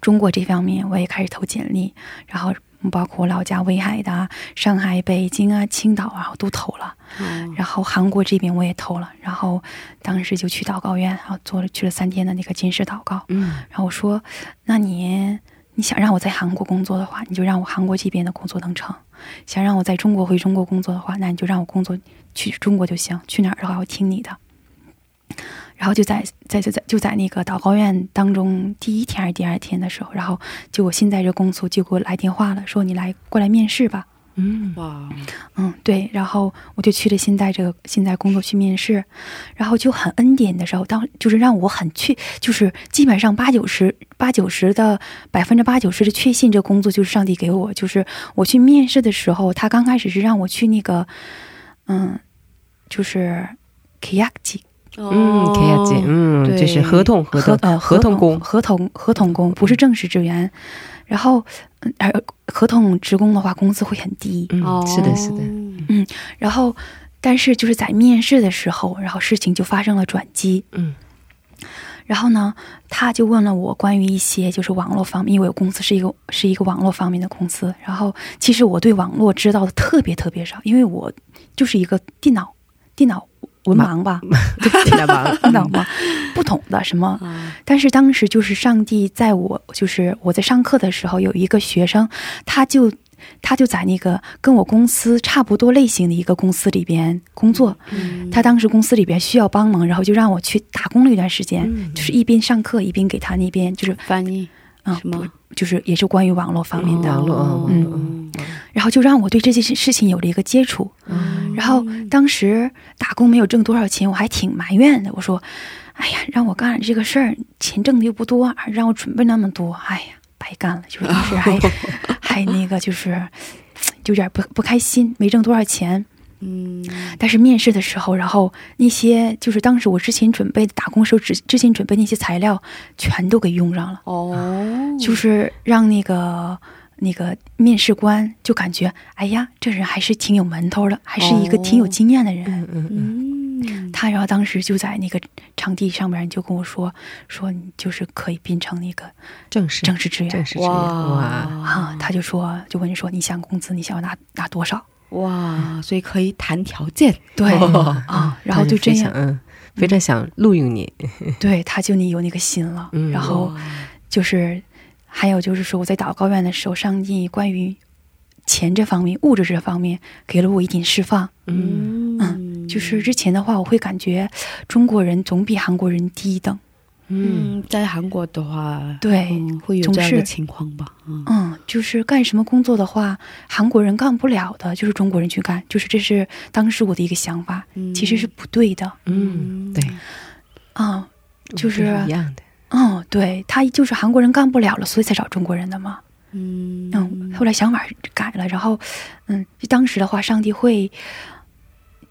中国这方面我也开始投简历，然后包括我老家威海的、上海、北京啊、青岛啊，我都投了。哦然后韩国这边我也投了，然后当时就去祷告院，然后做了去了三天的那个金石祷告。嗯然后我说：“那你你想让我在韩国工作的话，你就让我韩国这边的工作能成；想让我在中国回中国工作的话，那你就让我工作去中国就行。去哪儿的话，我听你的。”然后就在在在在就在那个祷告院当中，第一天还是第二天的时候，然后就我现在这公司就给我来电话了，说你来过来面试吧。嗯哇，嗯，对，然后我就去了现在这个现在工作去面试，然后就很恩典的时候，当就是让我很确，就是基本上八九十八九十的百分之八九十的确信，这工作就是上帝给我。就是我去面试的时候，他刚开始是让我去那个，嗯，就是 k y a k 嗯，可以解，嗯，对就是合同合同呃合同工，合同合同工不是正式职员，然后嗯而合同职工的话，工资会很低，嗯，是的，是的，嗯，然后，但是就是在面试的时候，然后事情就发生了转机。嗯，然后呢，他就问了我关于一些就是网络方面，因为我公司是一个是一个网络方面的公司。然后其实我对网络知道的特别特别少，因为我就是一个电脑电脑文盲吧，听到吧？电脑嘛，不懂的什么。啊但是当时就是上帝在我就是我在上课的时候，有一个学生，他就他就在那个跟我公司差不多类型的一个公司里边工作。嗯他当时公司里边需要帮忙，然后就让我去打工了一段时间，嗯就是一边上课一边给他那边就是翻译嗯是吗？就是也是关于网络方面的，网络哦嗯嗯然后就让我对这件事事情有了一个接触。嗯然后当时打工没有挣多少钱，我还挺埋怨的。我说：“哎呀，让我干这个事儿，钱挣的又不多，让我准备那么多，哎呀，白干了。”就是当时还 [laughs] 还那个就是有点不不开心，没挣多少钱。嗯但是面试的时候，然后那些就是当时我之前准备的打工时候之之前准备那些材料，全都给用上了。哦，就是让那个那个面试官就感觉，哎呀，这人还是挺有门头的，还是一个挺有经验的人。嗯嗯嗯，嗯，他然后当时就在那个场地上面就跟我说，说你就是可以变成那个正式正式职员正式职员哇，啊。他就说，就问你说你想工资你想要拿拿多少？哇，所以可以谈条件，[laughs] 对、哦啊，[laughs] 然后就这样，非常嗯，非常想录用你，对，他就你有那个心了。嗯然后就是还有就是说我在祷告院的时候，上帝关于钱这方面、物质这方面给了我一点释放。嗯嗯，就是之前的话，我会感觉中国人总比韩国人低等。嗯嗯，在韩国的话，对嗯，会有总这样的是情况吧？嗯嗯，就是干什么工作的话，韩国人干不了的，就是中国人去干。就是这是当时我的一个想法，嗯其实是不对的。嗯，对，啊、就是这一样的，嗯，对他就是韩国人干不了了，所以才找中国人的嘛。嗯嗯，后来想法改了，然后，嗯，当时的话，上帝会，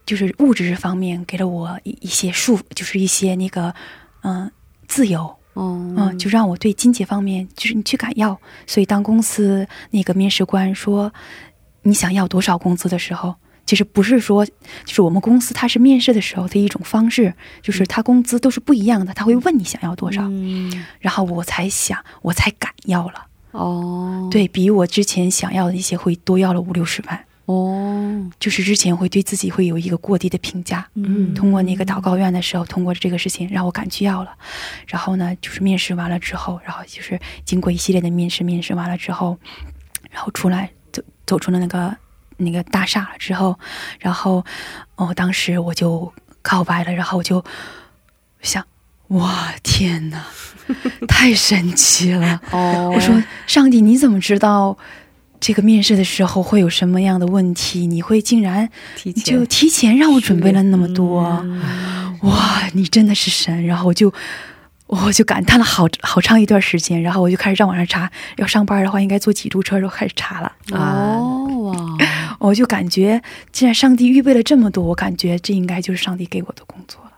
就是物质方面给了我一一些束，就是一些那个，嗯、自由，哦，嗯，就让我对金钱方面，就是你去敢要。所以当公司那个面试官说你想要多少工资的时候，其实不是说，就是我们公司它是面试的时候的一种方式，就是他工资都是不一样的，他会问你想要多少，嗯。然后我才想，我才敢要了。哦，对比我之前想要的一些会多要了五六十万，哦，就是之前会对自己会有一个过低的评价。嗯通过那个祷告院的时候，通过这个事情让我敢去要了。然后呢，就是面试完了之后，然后就是经过一系列的面试，面试完了之后，然后出来走走出了那个那个大厦了之后，然后哦，当时我就告白了，然后我就想，哇，天哪，[laughs] 太神奇了！哦，我说：“上帝，你怎么知道这个面试的时候会有什么样的问题？你会竟然就提前让我准备了那么多？嗯哇，你真的是神！”然后我就我就感叹了好好长一段时间，然后我就开始上网上查，要上班的话应该坐几路车，就开始查了。哦哇，我就感觉，既然上帝预备了这么多，我感觉这应该就是上帝给我的工作了，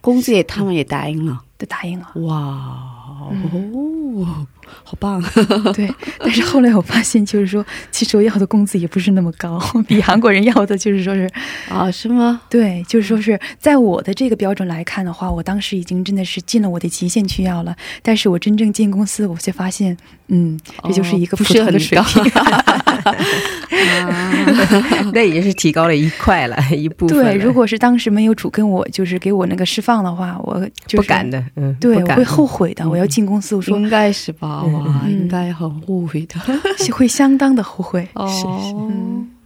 工资也他们也答应了，都答应了。哇哦，好棒，[laughs] 对，但是后来我发现，就是说，其实我要的工资也不是那么高，比韩国人要的就是说是啊，是吗？对，就是说是在我的这个标准来看的话，我当时已经真的是尽了我的极限去要了。但是我真正进公司，我却发现，嗯，这就是一个普哦不是很通的水高平。[laughs] [laughs] 那已经是提高了一块了，一部分。对，如果是当时没有主跟我就是给我那个释放的话，我就是不敢。的，嗯，对，我会后悔的。我要进公司，我说应该是吧？哇，嗯应该很后悔的。是 [laughs] 会相当的后悔。哦，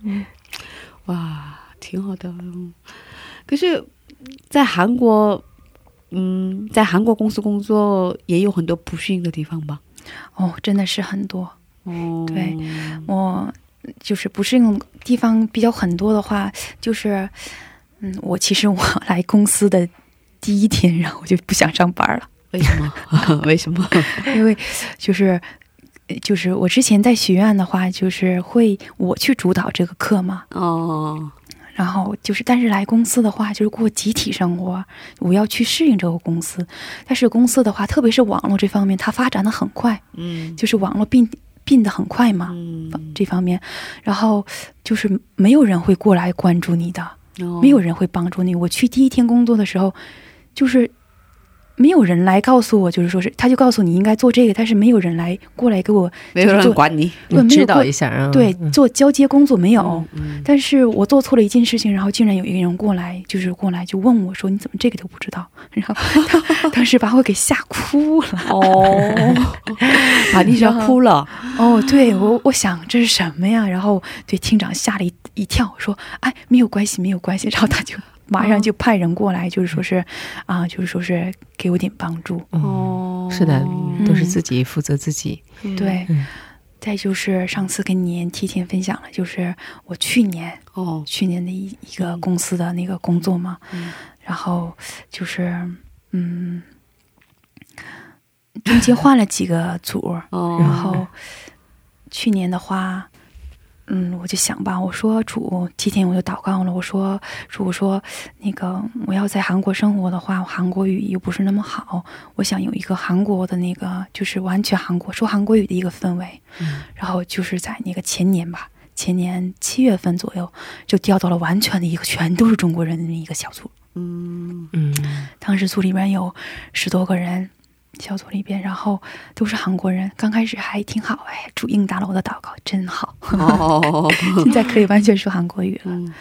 嗯哇，挺好的。可是，在韩国，嗯，在韩国公司工作也有很多不适应的地方吧？哦，真的是很多。哦，对我就是不适应的地方比较很多的话，就是，嗯，我其实我来公司的第一天，然后我就不想上班了，为什么？[laughs] 为什么？[laughs] 因为就是。呃就是我之前在学院的话，就是会我去主导这个课嘛，哦，然后就是，但是来公司的话，就是过集体生活，我要去适应这个公司。但是公司的话，特别是网络这方面，它发展的很快，嗯就是网络并并的很快嘛。嗯，这方面，然后就是没有人会过来关注你的，哦没有人会帮助你。我去第一天工作的时候，就是没有人来告诉我，就是说是他就告诉你应该做这个，但是没有人来过来给我没有就是做人管你。对指导一下啊。对嗯做交接工作没有。嗯但是我做错了一件事情，然后竟然有一个人过来，就是过来就问我说：“你怎么这个都不知道？”然后他 [laughs] 当时把我给吓哭了。哦，[laughs] 把你吓哭了。哦，对我我想这是什么呀？然后对厅长吓了一一跳，说：“哎，没有关系，没有关系。”然后他就马上就派人过来，就是说是啊、就是说是给我点帮助。哦，是的，都是嗯自己负责自己。对，嗯。再就是上次跟您提前分享了，就是我去年哦，去年的一一个公司的那个工作嘛，嗯。然后就是嗯，中间换了几个组，哦，然后去年的话，嗯，我就想吧，我说主，提前我就祷告了，我说主，说那个我要在韩国生活的话，韩国语又不是那么好，我想有一个韩国的那个就是完全韩国说韩国语的一个氛围，然后就是在那个前年吧，前年七月份左右就调到了完全的一个全都是中国人的那一个小组，嗯嗯当时组里面有十多个人，小组里边，然后都是韩国人。刚开始还挺好，哎，主应答了我的祷告，真好。哦，[laughs] 现在可以完全说韩国语了。嗯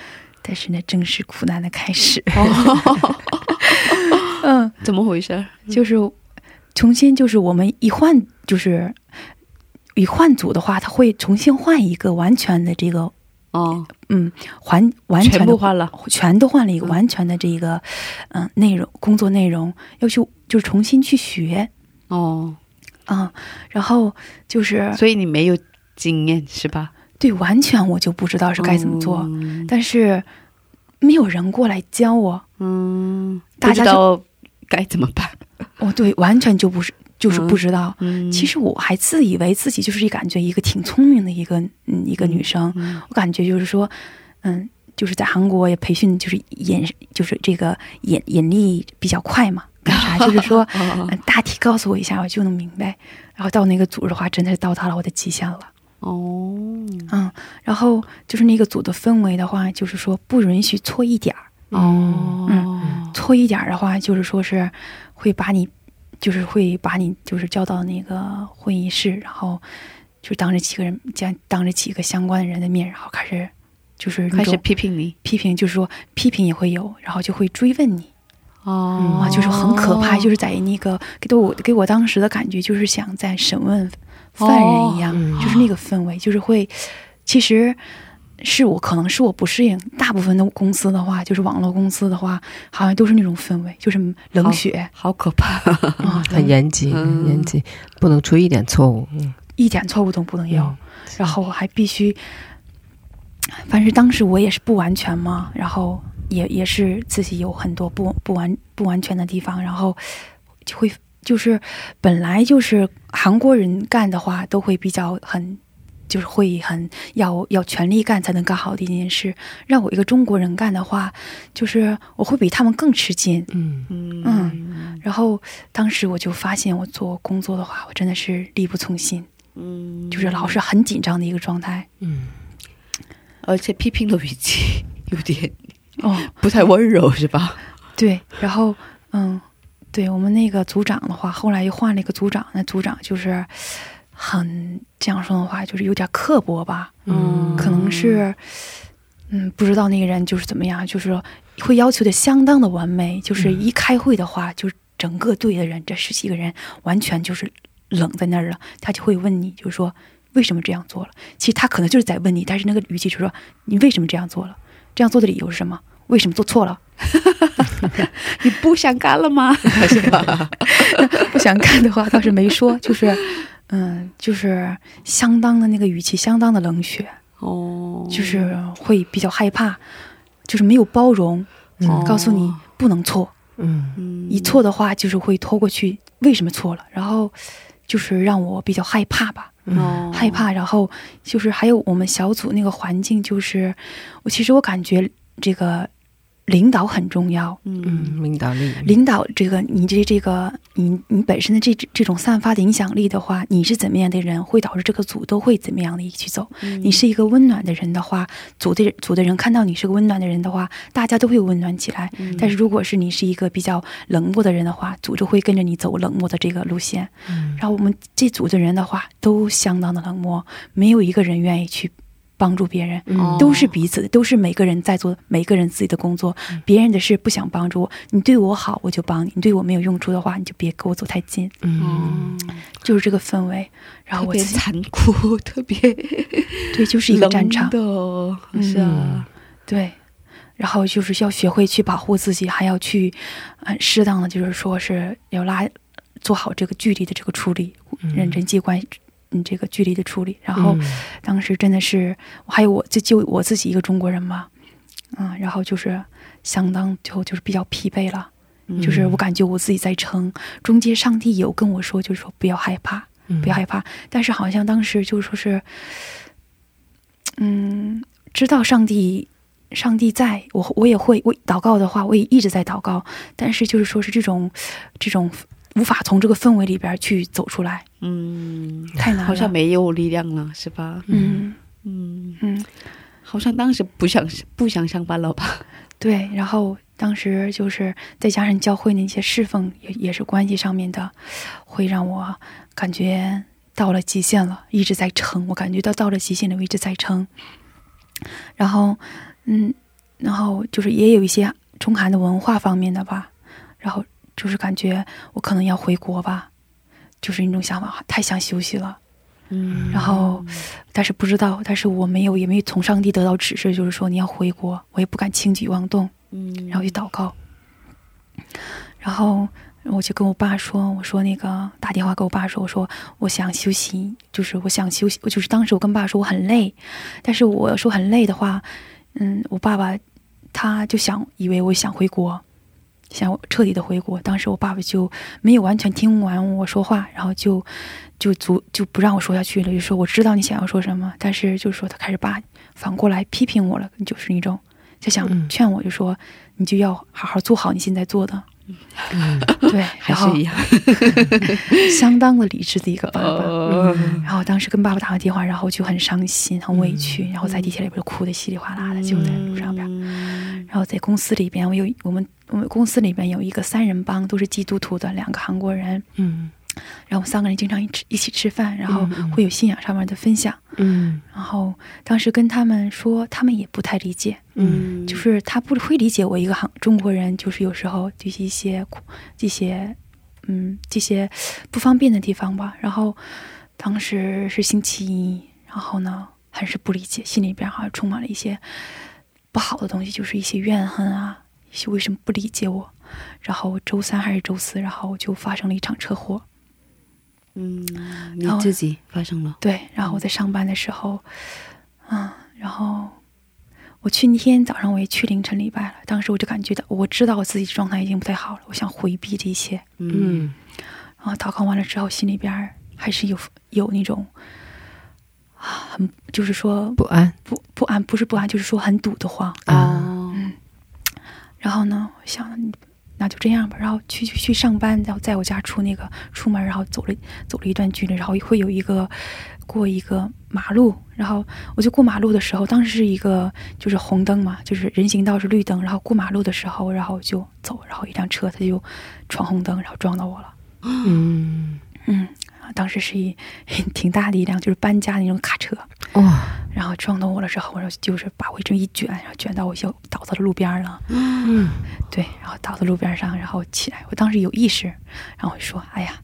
但是呢，正是苦难的开始。哦，[laughs] 嗯，怎么回事？就是重新，就是我们一换，就是一换组的话，他会重新换一个完全的这个，哦，嗯，完完全的全部换了，全都换了一个嗯完全的这个，嗯、内容工作内容要去就是重新去学。哦，啊、然后就是所以你没有经验是吧？对，完全我就不知道是该怎么做，嗯但是没有人过来教我，嗯，大家就不知道该怎么办。哦，对，完全就不是，就是嗯不知道。嗯，其实我还自以为自己就是感觉一个挺聪明的一个嗯一个女生，嗯我感觉就是说，嗯，就是在韩国也培训，就是眼就是这个眼眼力比较快嘛，干啥就是说。[laughs] 大体告诉我一下，我就能明白。然后到那个组的话，真的是到达了我的极限了。哦，嗯，然后就是那个组的氛围的话，就是说不允许错一点儿，哦，嗯错一点儿的话，就是说是会把你，就是会把你就是叫到那个会议室，然后就当着几个人，将当着几个相关的人的面，然后开始就是开始批评你。批评，就是说批评也会有，然后就会追问你哦啊，就是很可怕，就是在那个给我给我当时的感觉就是像在审问犯人一样，嗯。就是那个氛围，就是会，其实是我可能是我不适应，大部分的公司的话，就是网络公司的话，好像都是那种氛围，就是冷血。好可怕。啊，[laughs] 很严谨，嗯。严谨，不能出一点错误。嗯，一点错误都不能有，嗯。然后还必须，反正当时我也是不完全嘛，然后也也是自己有很多不不完不完全的地方，然后就会就是本来就是韩国人干的话，都会比较很。就是会很要要全力干才能干好的一件事，让我一个中国人干的话，就是我会比他们更吃劲。嗯嗯嗯然后当时我就发现，我做工作的话，我真的是力不从心，嗯就是老是很紧张的一个状态。嗯而且批评的语气 [laughs] 有点哦，不太温柔，是吧？[laughs] 对，然后嗯，对我们那个组长的话，后来又换了一个组长，那组长就是很这样说的话，就是有点刻薄吧，嗯可能是嗯，不知道那个人就是怎么样，就是会要求的相当的完美，就是一开会的话，就是整个队的人，这十几个人完全就是冷在那儿了，他就会问你，就是说为什么这样做了？其实他可能就是在问你，但是那个语气就是说你为什么这样做了？这样做的理由是什么？为什么做错了？[laughs] 你不想干了吗？是吧？不想干的话倒是没说，就是，嗯，就是相当的那个语气，相当的冷血，哦，就是会比较害怕，就是没有包容，哦告诉你不能错，嗯嗯一错的话就是会拖过去，为什么错了，然后就是让我比较害怕吧，嗯害怕，然后就是还有我们小组那个环境，就是我其实我感觉这个领导很重要，嗯，嗯。领导力，领导这个你这这个你你本身的这这种散发的影响力的话，你是怎么样的人，会导致这个组都会怎么样的一起走。嗯。你是一个温暖的人的话，组的组的人看到你是个温暖的人的话，大家都会温暖起来。嗯。但是如果是你是一个比较冷漠的人的话，组就会跟着你走冷漠的这个路线。嗯。然后我们这组的人的话，都相当的冷漠，没有一个人愿意去帮助别人。嗯都是彼此的，都是每个人在做每个人自己的工作，别人的事不想帮助我，你对我好我就帮你，你对我没有用处的话，你就别跟我走太近，嗯就是这个氛围。然后特别我自己残酷，[laughs] 特别 [laughs] 对，就是一个战场，是啊，对。然后就是要学会去保护自己，还要去，呃，适当的就是说是要拉做好这个距离的这个处理，人人际关系，嗯，这个距离的处理。然后嗯。当时真的是，还有我就就我自己一个中国人嘛，嗯，然后就是相当最后就是比较疲惫了，嗯。就是我感觉我自己在撑，中间上帝有跟我说，就是说不要害怕，嗯。不要害怕，但是好像当时就是说是，嗯，知道上帝，上帝在我，我也会，我祷告的话，我也一直在祷告，但是就是说是这种，这种无法从这个氛围里边去走出来，嗯，太难了，好像没有力量了，是吧？嗯嗯，嗯，好像当时不想不想上班了吧？对，然后当时就是再加上教会那些侍奉，也也是关系上面的，会让我感觉到了极限了，一直在撑。我感觉到到了极限了，我一直在撑。然后，嗯，然后就是也有一些中韩的文化方面的吧，然后就是感觉我可能要回国吧，就是那种想法，太想休息了。嗯，然后，但是不知道，但是我没有，也没从上帝得到指示，就是说你要回国，我也不敢轻举妄动，嗯，然后去祷告。然后我就跟我爸说，我说那个打电话给我爸说，我说我想休息，就是我想休息，我就是当时我跟爸说我很累，但是我说很累的话，嗯，我爸爸他就想以为我想回国，想彻底的回国。当时我爸爸就没有完全听完我说话，然后就就足就不让我说下去了，就说我知道你想要说什么，但是就是说他开始把反过来批评我了，就是那种就想嗯劝我，就说你就要好好做好你现在做的。对，[laughs] 还是一样。[laughs] 相当的理智的一个爸爸。哦，然后当时跟爸爸打完电话，然后就很伤心、很委屈，然后在地铁里边哭的稀里哗啦的，就在路上边。嗯然后在公司里边，我有我们我们公司里边有一个三人帮，都是基督徒的两个韩国人，嗯然后我们三个人经常一起一起吃饭，然后会有信仰上面的分享。嗯然后当时跟他们说，他们也不太理解，嗯就是他不会理解我一个韩中国人，就是有时候就是一些苦这些嗯这些不方便的地方吧。然后当时是星期一，然后呢还是不理解，心里边好像充满了一些不好的东西，就是一些怨恨啊，一些为什么不理解我。然后周三还是周四，然后就发生了一场车祸。嗯，你自己发生了，对，然后我在上班的时候，嗯，然后我去那天早上我也去凌晨礼拜了，当时我就感觉到，我知道我自己状态已经不太好了，我想回避这一切。嗯。嗯然后祷告完了之后，心里边还是有有那种啊，很就是说不安，不不安，不是不安，就是说很堵得慌。嗯，然后呢，我想那就这样吧，然后去去去上班，然后在我家出那个出门，然后走了走了一段距离，然后会有一个过一个马路，然后我就过马路的时候，当时是一个就是红灯嘛，就是人行道是绿灯，然后过马路的时候，然后就走，然后一辆车他就闯红灯，然后撞到我了，嗯。嗯，当时是一 [laughs] 挺大的一辆就是搬家的那种卡车，哇，然后撞到我了之后，然后就是把我这么一卷，然后卷到我就倒在了路边儿了。嗯。对，然后倒在路边上，然后起来，我当时有意识，然后我就说：“哎呀，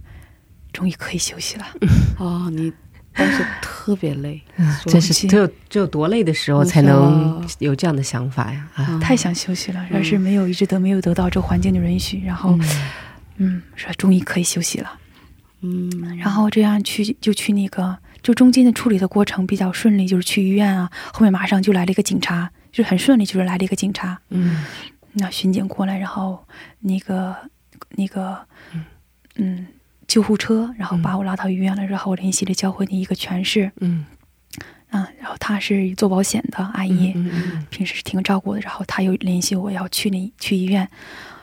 终于可以休息了。[laughs] 哦，你当时特别累，说真是只有只有多累的时候才能有这样的想法呀？啊！太想休息了，但是没有一直得没有得到这个环境的允许，然后嗯说终于可以休息了，嗯，然后这样去就去那个，就中间的处理的过程比较顺利，就是去医院啊，后面马上就来了一个警察，就是很顺利，就是来了一个警察，嗯。那巡警过来，然后那个那个嗯。救护车，然后把我拉到医院了，然后我联系了教会的一个全是，嗯。啊，然后他是做保险的阿姨，嗯嗯平时是挺照顾的，然后他又联系我要去那去医院，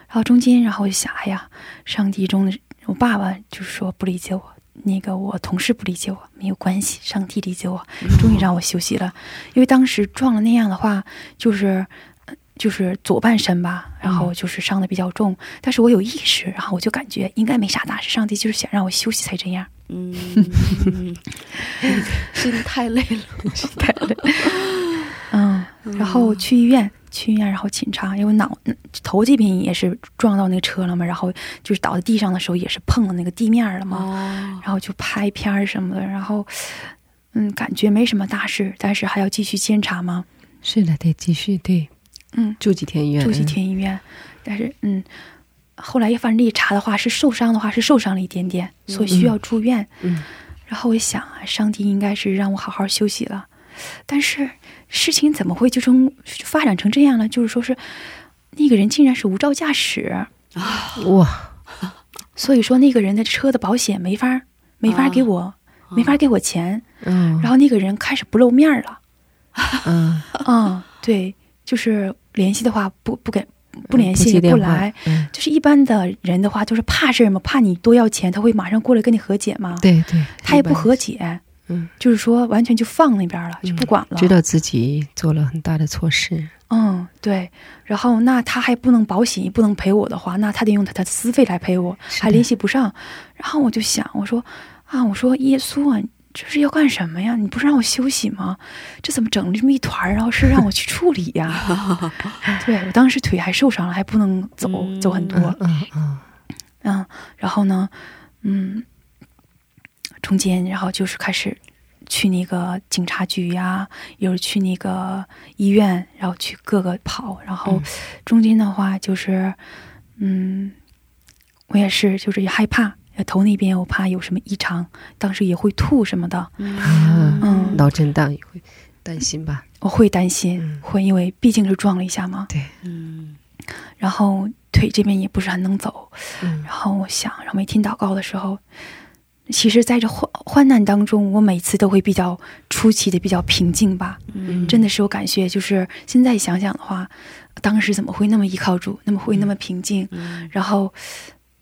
然后中间，然后我就想，哎呀，上帝中的我爸爸就是说不理解我，那个我同事不理解我，没有关系，上帝理解我，终于让我休息了，因为当时撞了那样的话，就是。呃就是左半身吧，然后就是伤的比较重，但是我有意识，然后我就感觉应该没啥大事，上帝就是想让我休息才这样。[laughs] 嗯，心太累了，太累。嗯，然后去医院，去医院，然后检查，因为脑头这边也是撞到那个车了嘛，然后就是倒在地上的时候也是碰了那个地面了嘛，哦，然后就拍片儿什么的，然后嗯，感觉没什么大事，但是还要继续监察嘛，是的，得继续对，嗯，住几天医院，住几天医院，但是嗯，后来反正一查的话是受伤的话是受伤了一点点，所以需要住院。嗯。然后我想啊，上帝应该是让我好好休息了，但是事情怎么会就成发展成这样呢？就是说是那个人竟然是无照驾驶，啊，哇，所以说那个人的车的保险没法没法给我、没法给我钱，嗯，然后那个人开始不露面了。嗯，嗯，[laughs] 对，就是联系的话不不给不联系不来，，嗯，就是一般的人的话，就是怕事儿嘛，怕你多要钱，他会马上过来跟你和解嘛。对对，他也不和解，嗯，就是说完全就放那边了，就不管了。知道自己做了很大的错事，嗯，对。然后那他还不能保险，也不能赔我的话，那他得用他的私费来赔我，还联系不上。然后我就想，我说啊，我说耶稣啊，这是要干什么呀？你不是让我休息吗？这怎么整了这么一团儿？然后是让我去处理呀？[laughs] 对我当时腿还受伤了，还不能走、嗯走很多。嗯，嗯，然后呢，嗯，中间然后就是开始去那个警察局呀，又是去那个医院，然后去各个跑，然后嗯。中间的话就是，嗯，我也是就是也害怕。头那边我怕有什么异常，当时也会吐什么的，嗯，嗯，脑震荡也会担心吧？我会担心，嗯。会因为毕竟是撞了一下嘛，对，嗯。然后腿这边也不是很能走，嗯。然后我想，然后每天祷告的时候，其实在这患患难当中，我每次都会比较出奇的比较平静吧。嗯真的是我感觉，就是现在想想的话，当时怎么会那么依靠主，那么会那么平静？嗯然后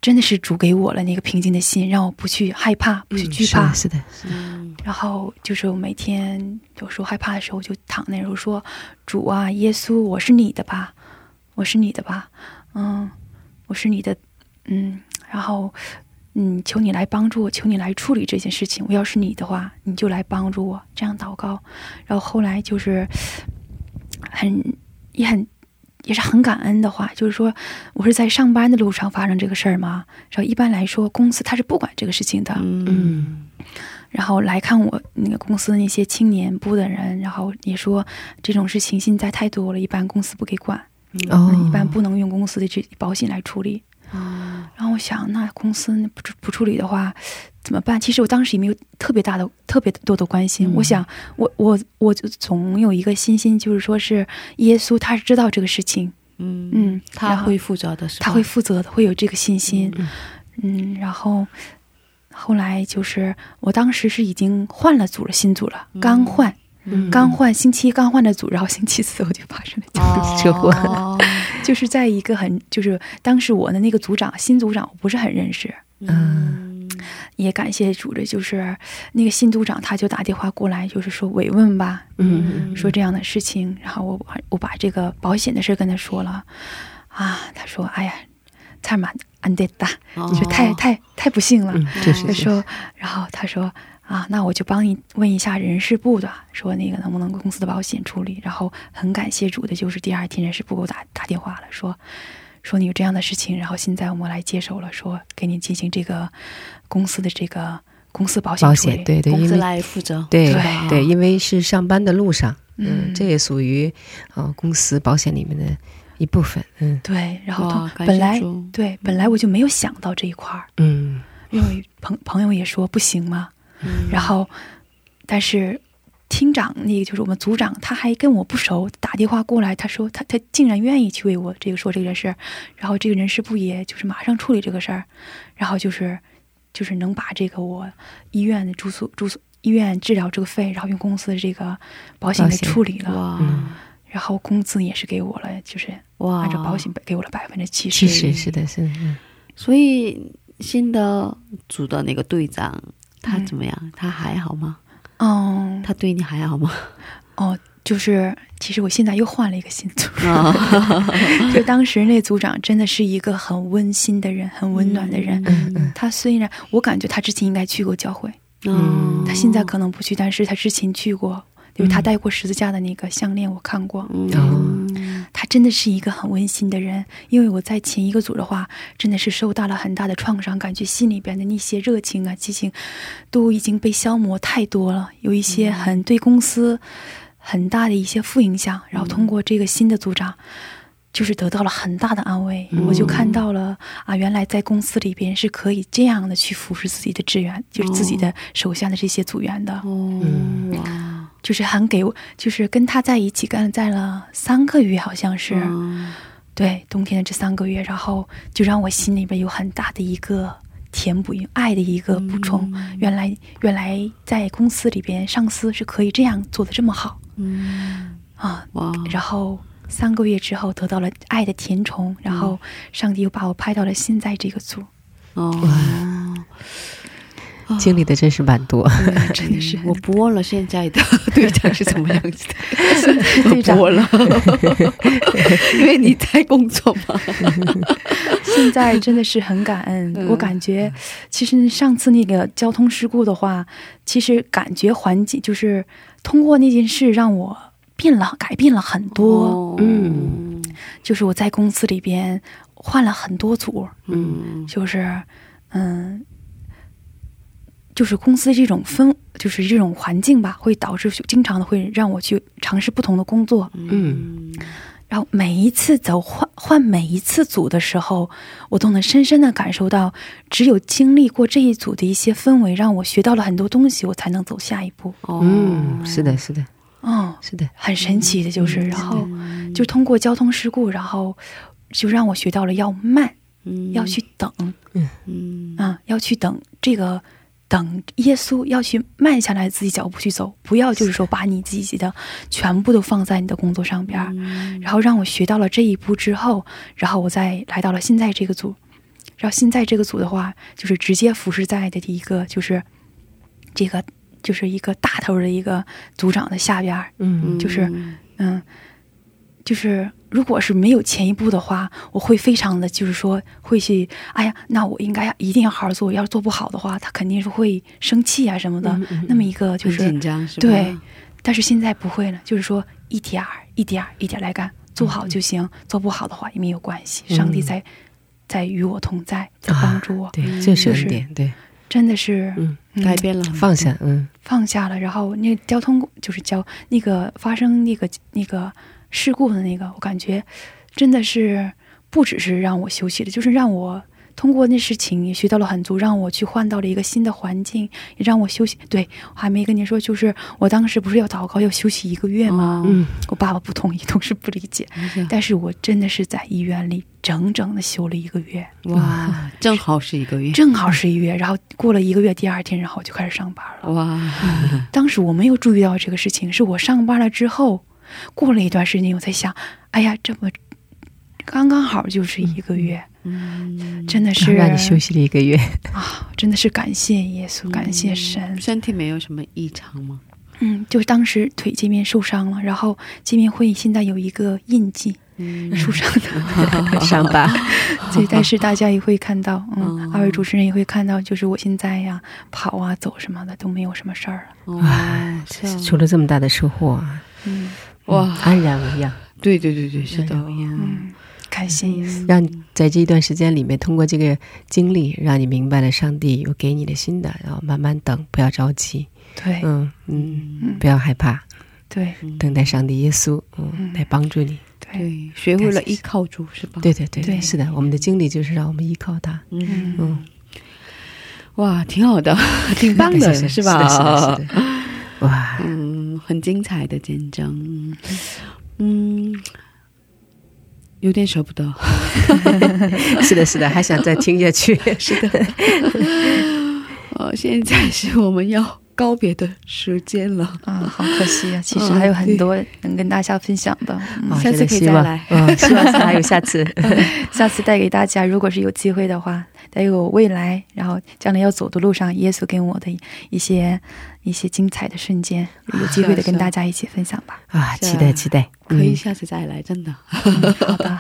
真的是主给我了那个平静的心，让我不去害怕，不去惧怕。是的，是的，嗯然后就是我每天有时候害怕的时候，我就躺那时候说：“主啊，耶稣，我是你的吧，我是你的吧，嗯，我是你的，嗯，然后嗯，求你来帮助我，求你来处理这件事情。我要是你的话，你就来帮助我，这样祷告。然后后来就是很也很也是很感恩的话，就是说我是在上班的路上发生这个事儿嘛。然后一般来说，公司他是不管这个事情的，嗯然后来看我那个公司那些青年部的人，然后也说这种事情现在太多了，一般公司不给管，哦嗯，一般不能用公司的这保险来处理。哦然后我想，那公司不处不处理的话怎么办？其实我当时也没有特别大的、特别多的关心。嗯我想，我我我就总有一个信心，就是说是耶稣他是知道这个事情，嗯嗯，他会负责的是？他会负责的，会有这个信心。嗯嗯，然后后来就是我当时是已经换了组了，新组了，刚换，嗯。刚换，星期一刚换的组，然后星期四我就发生了交通车祸，哦 [laughs] 就是在一个很就是当时我的那个组长新组长我不是很认识，嗯。也感谢主的，就是那个新组长他就打电话过来，就是说慰问吧，嗯。说这样的事情，然后我把我把这个保险的事跟他说了，啊，他说哎呀，太满安德大，哦。就太太太不幸了。他说，然后他说啊，那我就帮你问一下人事部的，说那个能不能公司的保险处理。然后很感谢主的，就是第二天人事部给我打打电话了，说说你有这样的事情，然后现在我们来接手了，说给你进行这个公司的这个公司保险对对，公司来负责，对对对，因为是上班的路上，嗯嗯，这也属于呃公司保险里面的一部分，嗯对，然后本来对本来我就没有想到这一块儿，嗯因为朋朋友也说不行嘛，然后，但是厅长那个就是我们组长，他还跟我不熟，打电话过来，他说他他竟然愿意去为我这个说这件事儿，然后这个人事部也就是马上处理这个事儿，然后就是就是能把这个我医院的住宿住宿医院治疗这个费，然后用公司的这个保险给处理了，然后工资也是给我了，就是哇，按照保险给我了百分之七十，实是的，是的，所以新的组的那个队长他嗯怎么样？他还好吗？嗯，他对你还好吗？[laughs] 哦，就是其实我现在又换了一个新组。啊，[laughs] 就当时那组长真的是一个很温馨的人，很温暖的人。他虽然我感觉他之前应该去过教会，嗯他现在可能不去，但是他之前去过，因为他戴过十字架的那个项链，我看过。嗯。他真的是一个很温馨的人，因为我在前一个组的话，真的是受到了很大的创伤，感觉心里边的那些热情啊、激情，都已经被消磨太多了，有一些很对公司很大的一些负影响。然后通过这个新的组长，就是得到了很大的安慰，我就看到了啊，原来在公司里边是可以这样的去服侍自己的职员，就是自己的手下的这些组员的。哦哇，就是很给我，就是跟他在一起干在了三个月，好像是、嗯。对冬天的这三个月，然后就让我心里边有很大的一个填补，爱的一个补充。原来原来在公司里边，上司是可以这样做的这么好，嗯，啊。哇，然后三个月之后得到了爱的填充，然后上帝又把我派到了现在这个组。哦，经历的真是蛮多。[laughs] 真的是我不忘了，现在的 [laughs] 队长是怎么样子的？队长不问了，[laughs] 因为你在工作嘛。现在真的是很感恩。嗯我感觉，其实上次那个交通事故的话，其实感觉环境就是通过那件事让我变了，改变了很多。哦嗯就是我在公司里边换了很多组，嗯就是嗯。就是公司这种氛，就是这种环境吧，会导致经常的会让我去尝试不同的工作。嗯然后每一次走换换每一次组的时候，我都能深深的感受到，只有经历过这一组的一些氛围，让我学到了很多东西，我才能走下一步。哦嗯，是的，是的，哦，是的。很神奇的就是，嗯然后就通过交通事故，然后就让我学到了要慢，嗯要去等嗯啊，要去等这个。等耶稣要去慢下来，自己脚步去走，不要就是说把你自己的全部都放在你的工作上边儿，嗯。然后让我学到了这一步之后，然后我再来到了现在这个组，然后现在这个组的话，就是直接服侍在的一个就是这个就是一个大头的一个组长的下边儿，嗯就是嗯，就是如果是没有前一步的话，我会非常的就是说会去，哎呀，那我应该要一定要好好做，要是做不好的话，他肯定是会生气啊什么的，嗯嗯那么一个就是紧张是吧？对，但是现在不会了，就是说一点儿一点儿一点儿来干，做好就行，做不好的话也没有关系，嗯上帝在在与我同在，在帮助我，对，这是就是恩典，对，真的是改变了放下，嗯放下了，然后那交通就是交那个发生那个那个事故的那个，我感觉真的是不只是让我休息了，就是让我通过那事情也学到了很多，让我去换到了一个新的环境，也让我休息。对我还没跟您说，就是我当时不是要祷告要休息一个月吗？嗯，我爸爸不同意，同事不理解，但是我真的是在医院里整整的休了一个月，哇，正好是一个月，正好是一月，然后过了一个月，第二天然后我就开始上班了。哇，当时我没有注意到这个事情，是我上班了之后，过了一段时间，我在想，哎呀，这么刚刚好就是一个月，嗯，真的是让你休息了一个月，啊，真的是感谢耶稣，感谢神。身体没有什么异常吗？嗯，就是当时腿这边受伤了，然后这边会现在有一个印记，嗯受伤的，伤疤，[laughs] 对，但是大家也会看到，嗯，哦二位主持人也会看到，就是我现在呀，跑啊、走什么的都没有什么事儿了。哇，这出 [laughs] 了这么大的车祸啊，嗯哇，安然无恙。对对对对，是的，嗯，感谢耶稣。让在这一段时间里面，通过这个经历，让你明白了上帝有给你的新的，然后慢慢等，不要着急，对。嗯嗯，嗯。不要害怕，对。等待上帝耶稣，嗯，嗯。来帮助你。对，对，学会了依靠主是吧？对对对，对。是的，我们的经历就是让我们依靠他。嗯，嗯，哇，挺好的，[laughs] 挺棒的，[laughs] 是吧？是的，是的，是的。哇，嗯，很精彩的见证，嗯，有点舍不得。[laughs] 是的，是的，还想再听下去。[laughs] 是的，呃，现在是我们要告别的时间了，啊，好可惜啊！其实还有很多能跟大家分享的，下次可以再来。嗯，希望还有下次。[laughs] 下次带给大家，如果是有机会的话，带给我未来，然后将来要走的路上，耶稣给我的一些一些精彩的瞬间，有机会的跟大家一起分享吧。啊，期待期待，可以嗯下次再来，真的。[laughs] 好的，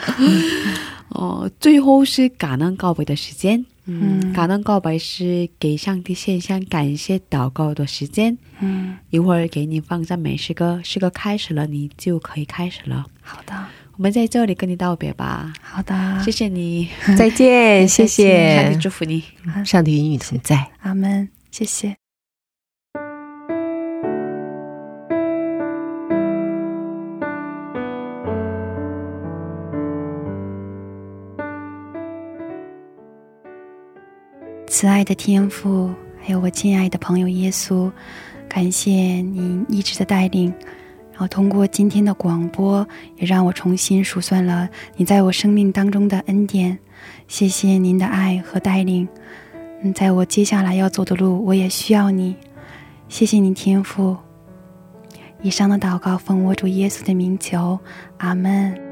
哦，最后是感恩告白的时间。嗯感恩告白是给上帝献上感谢祷告的时间。嗯，一会儿给你放赞美诗歌，诗歌开始了，你就可以开始了。好的，我们在这里跟你道别吧，好的，谢谢你，[laughs] 再见，[laughs] 谢谢。上帝，祝福你。上帝与你同在。阿门，谢谢。慈爱的天父，还有我亲爱的朋友耶稣，感谢您一直的带领，然后通过今天的广播，也让我重新数算了你在我生命当中的恩典。谢谢您的爱和带领。嗯，在我接下来要走的路，我也需要你。谢谢你，天父。以上的祷告奉我主耶稣的名求，阿门。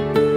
Bye.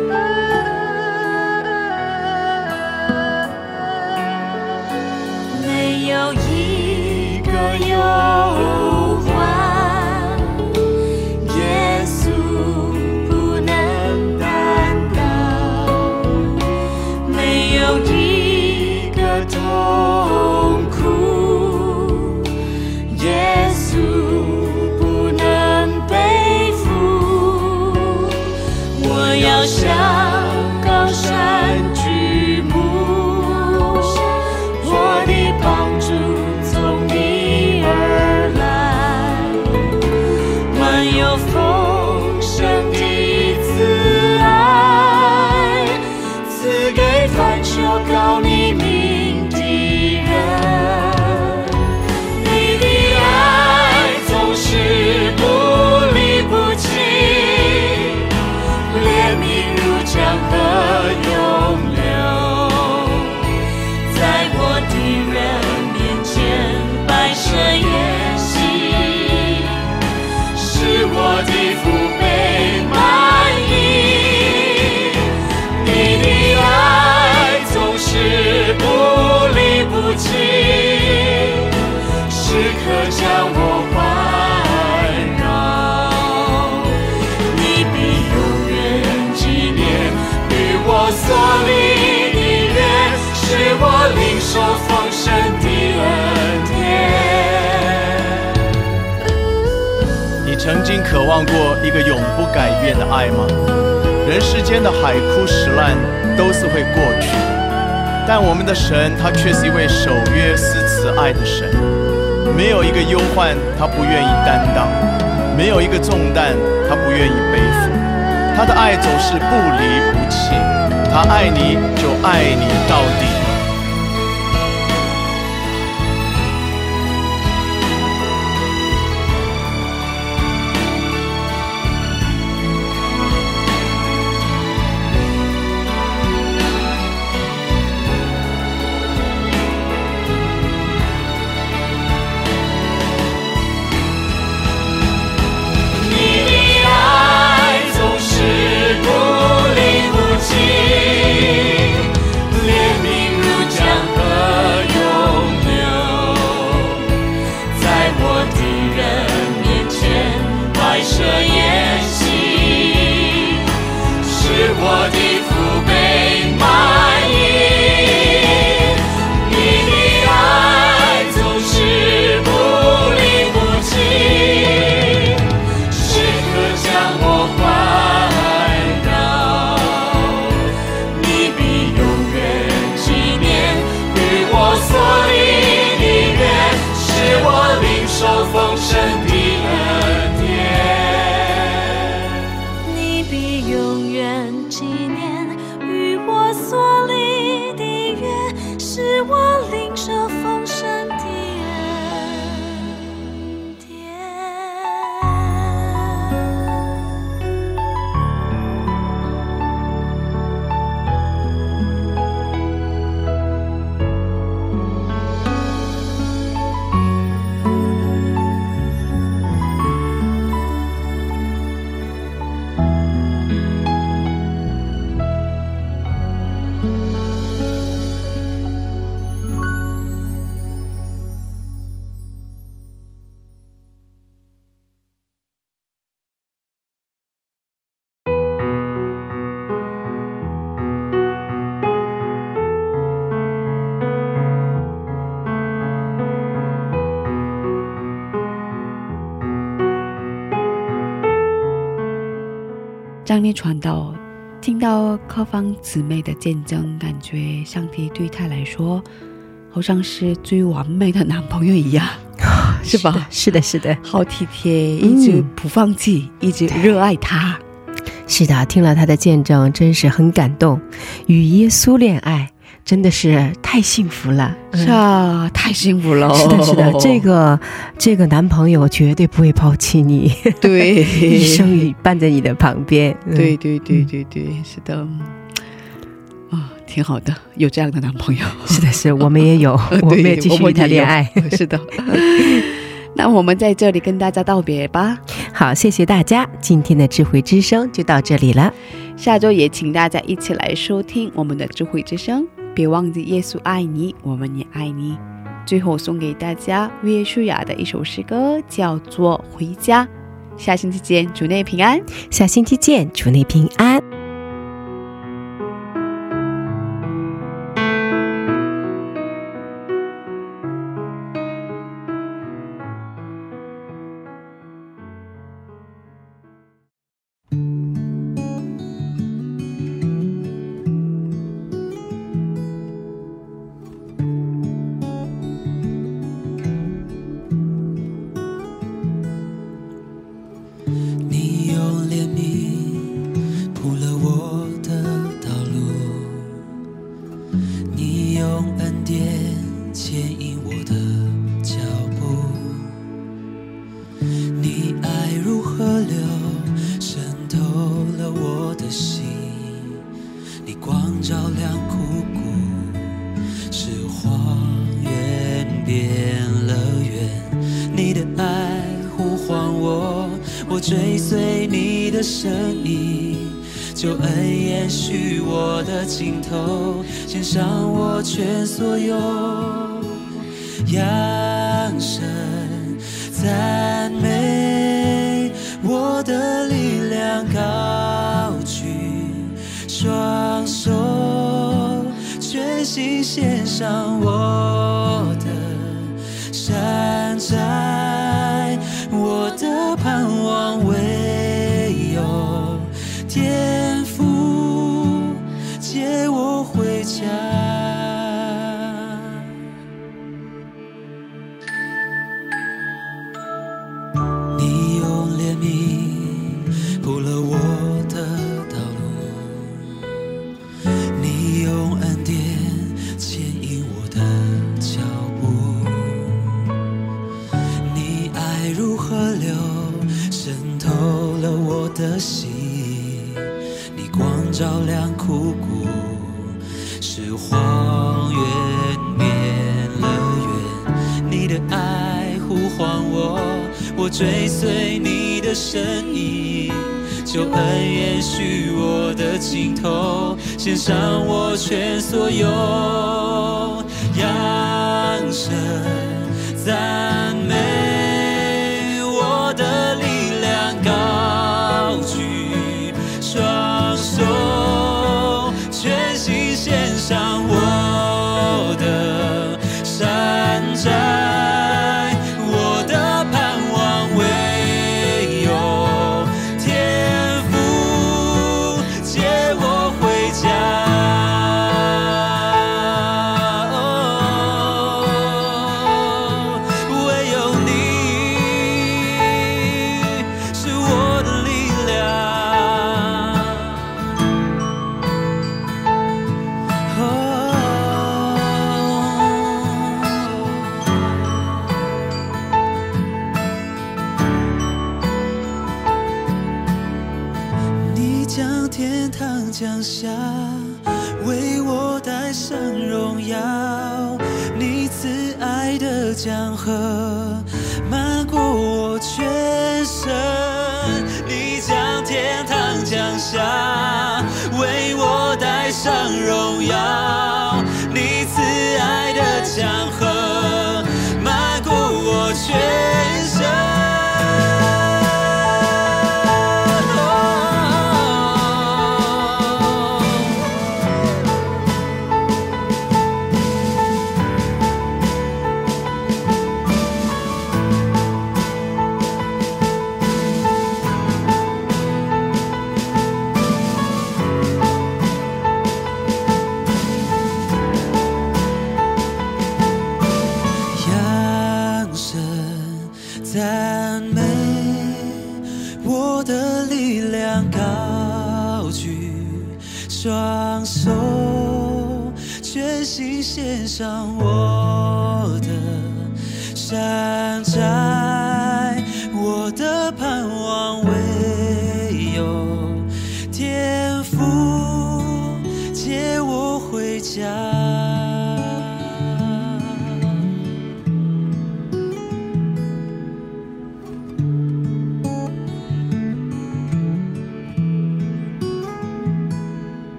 过一个永不改变的爱吗？人世间的海枯石烂都是会过去，但我们的神他却是一位守约施慈爱的神。没有一个忧患他不愿意担当，没有一个重担他不愿意背负。他的爱总是不离不弃，他爱你就爱你到底。传道听到各方姊妹的见证，感觉上帝对她来说好像是最完美的男朋友一样，[laughs] 是吧？是的，是的，好体贴，一直不放弃，一直热爱他。是的，听了他的见证，真是很感动。与耶稣恋爱，真的是太幸福了。是啊，太幸福了。是的，是的，[laughs] 这个这个男朋友绝对不会抛弃你，[laughs] 对，一生伴在你的旁边。嗯对对对对对，是的，啊，挺好的，有这样的男朋友。[laughs] 是的，是我们也有，我们也继续谈恋爱。是的。那我们在这里跟大家道别吧。好，谢谢大家，今天的智慧之声就到这里了。下周也请大家一起来收听我们的智慧之声，别忘记耶稣爱你，我们也爱你。最后送给大家约书亚的一首诗歌，叫做《回家》。下星期见，主内平安。下星期见，主内平安。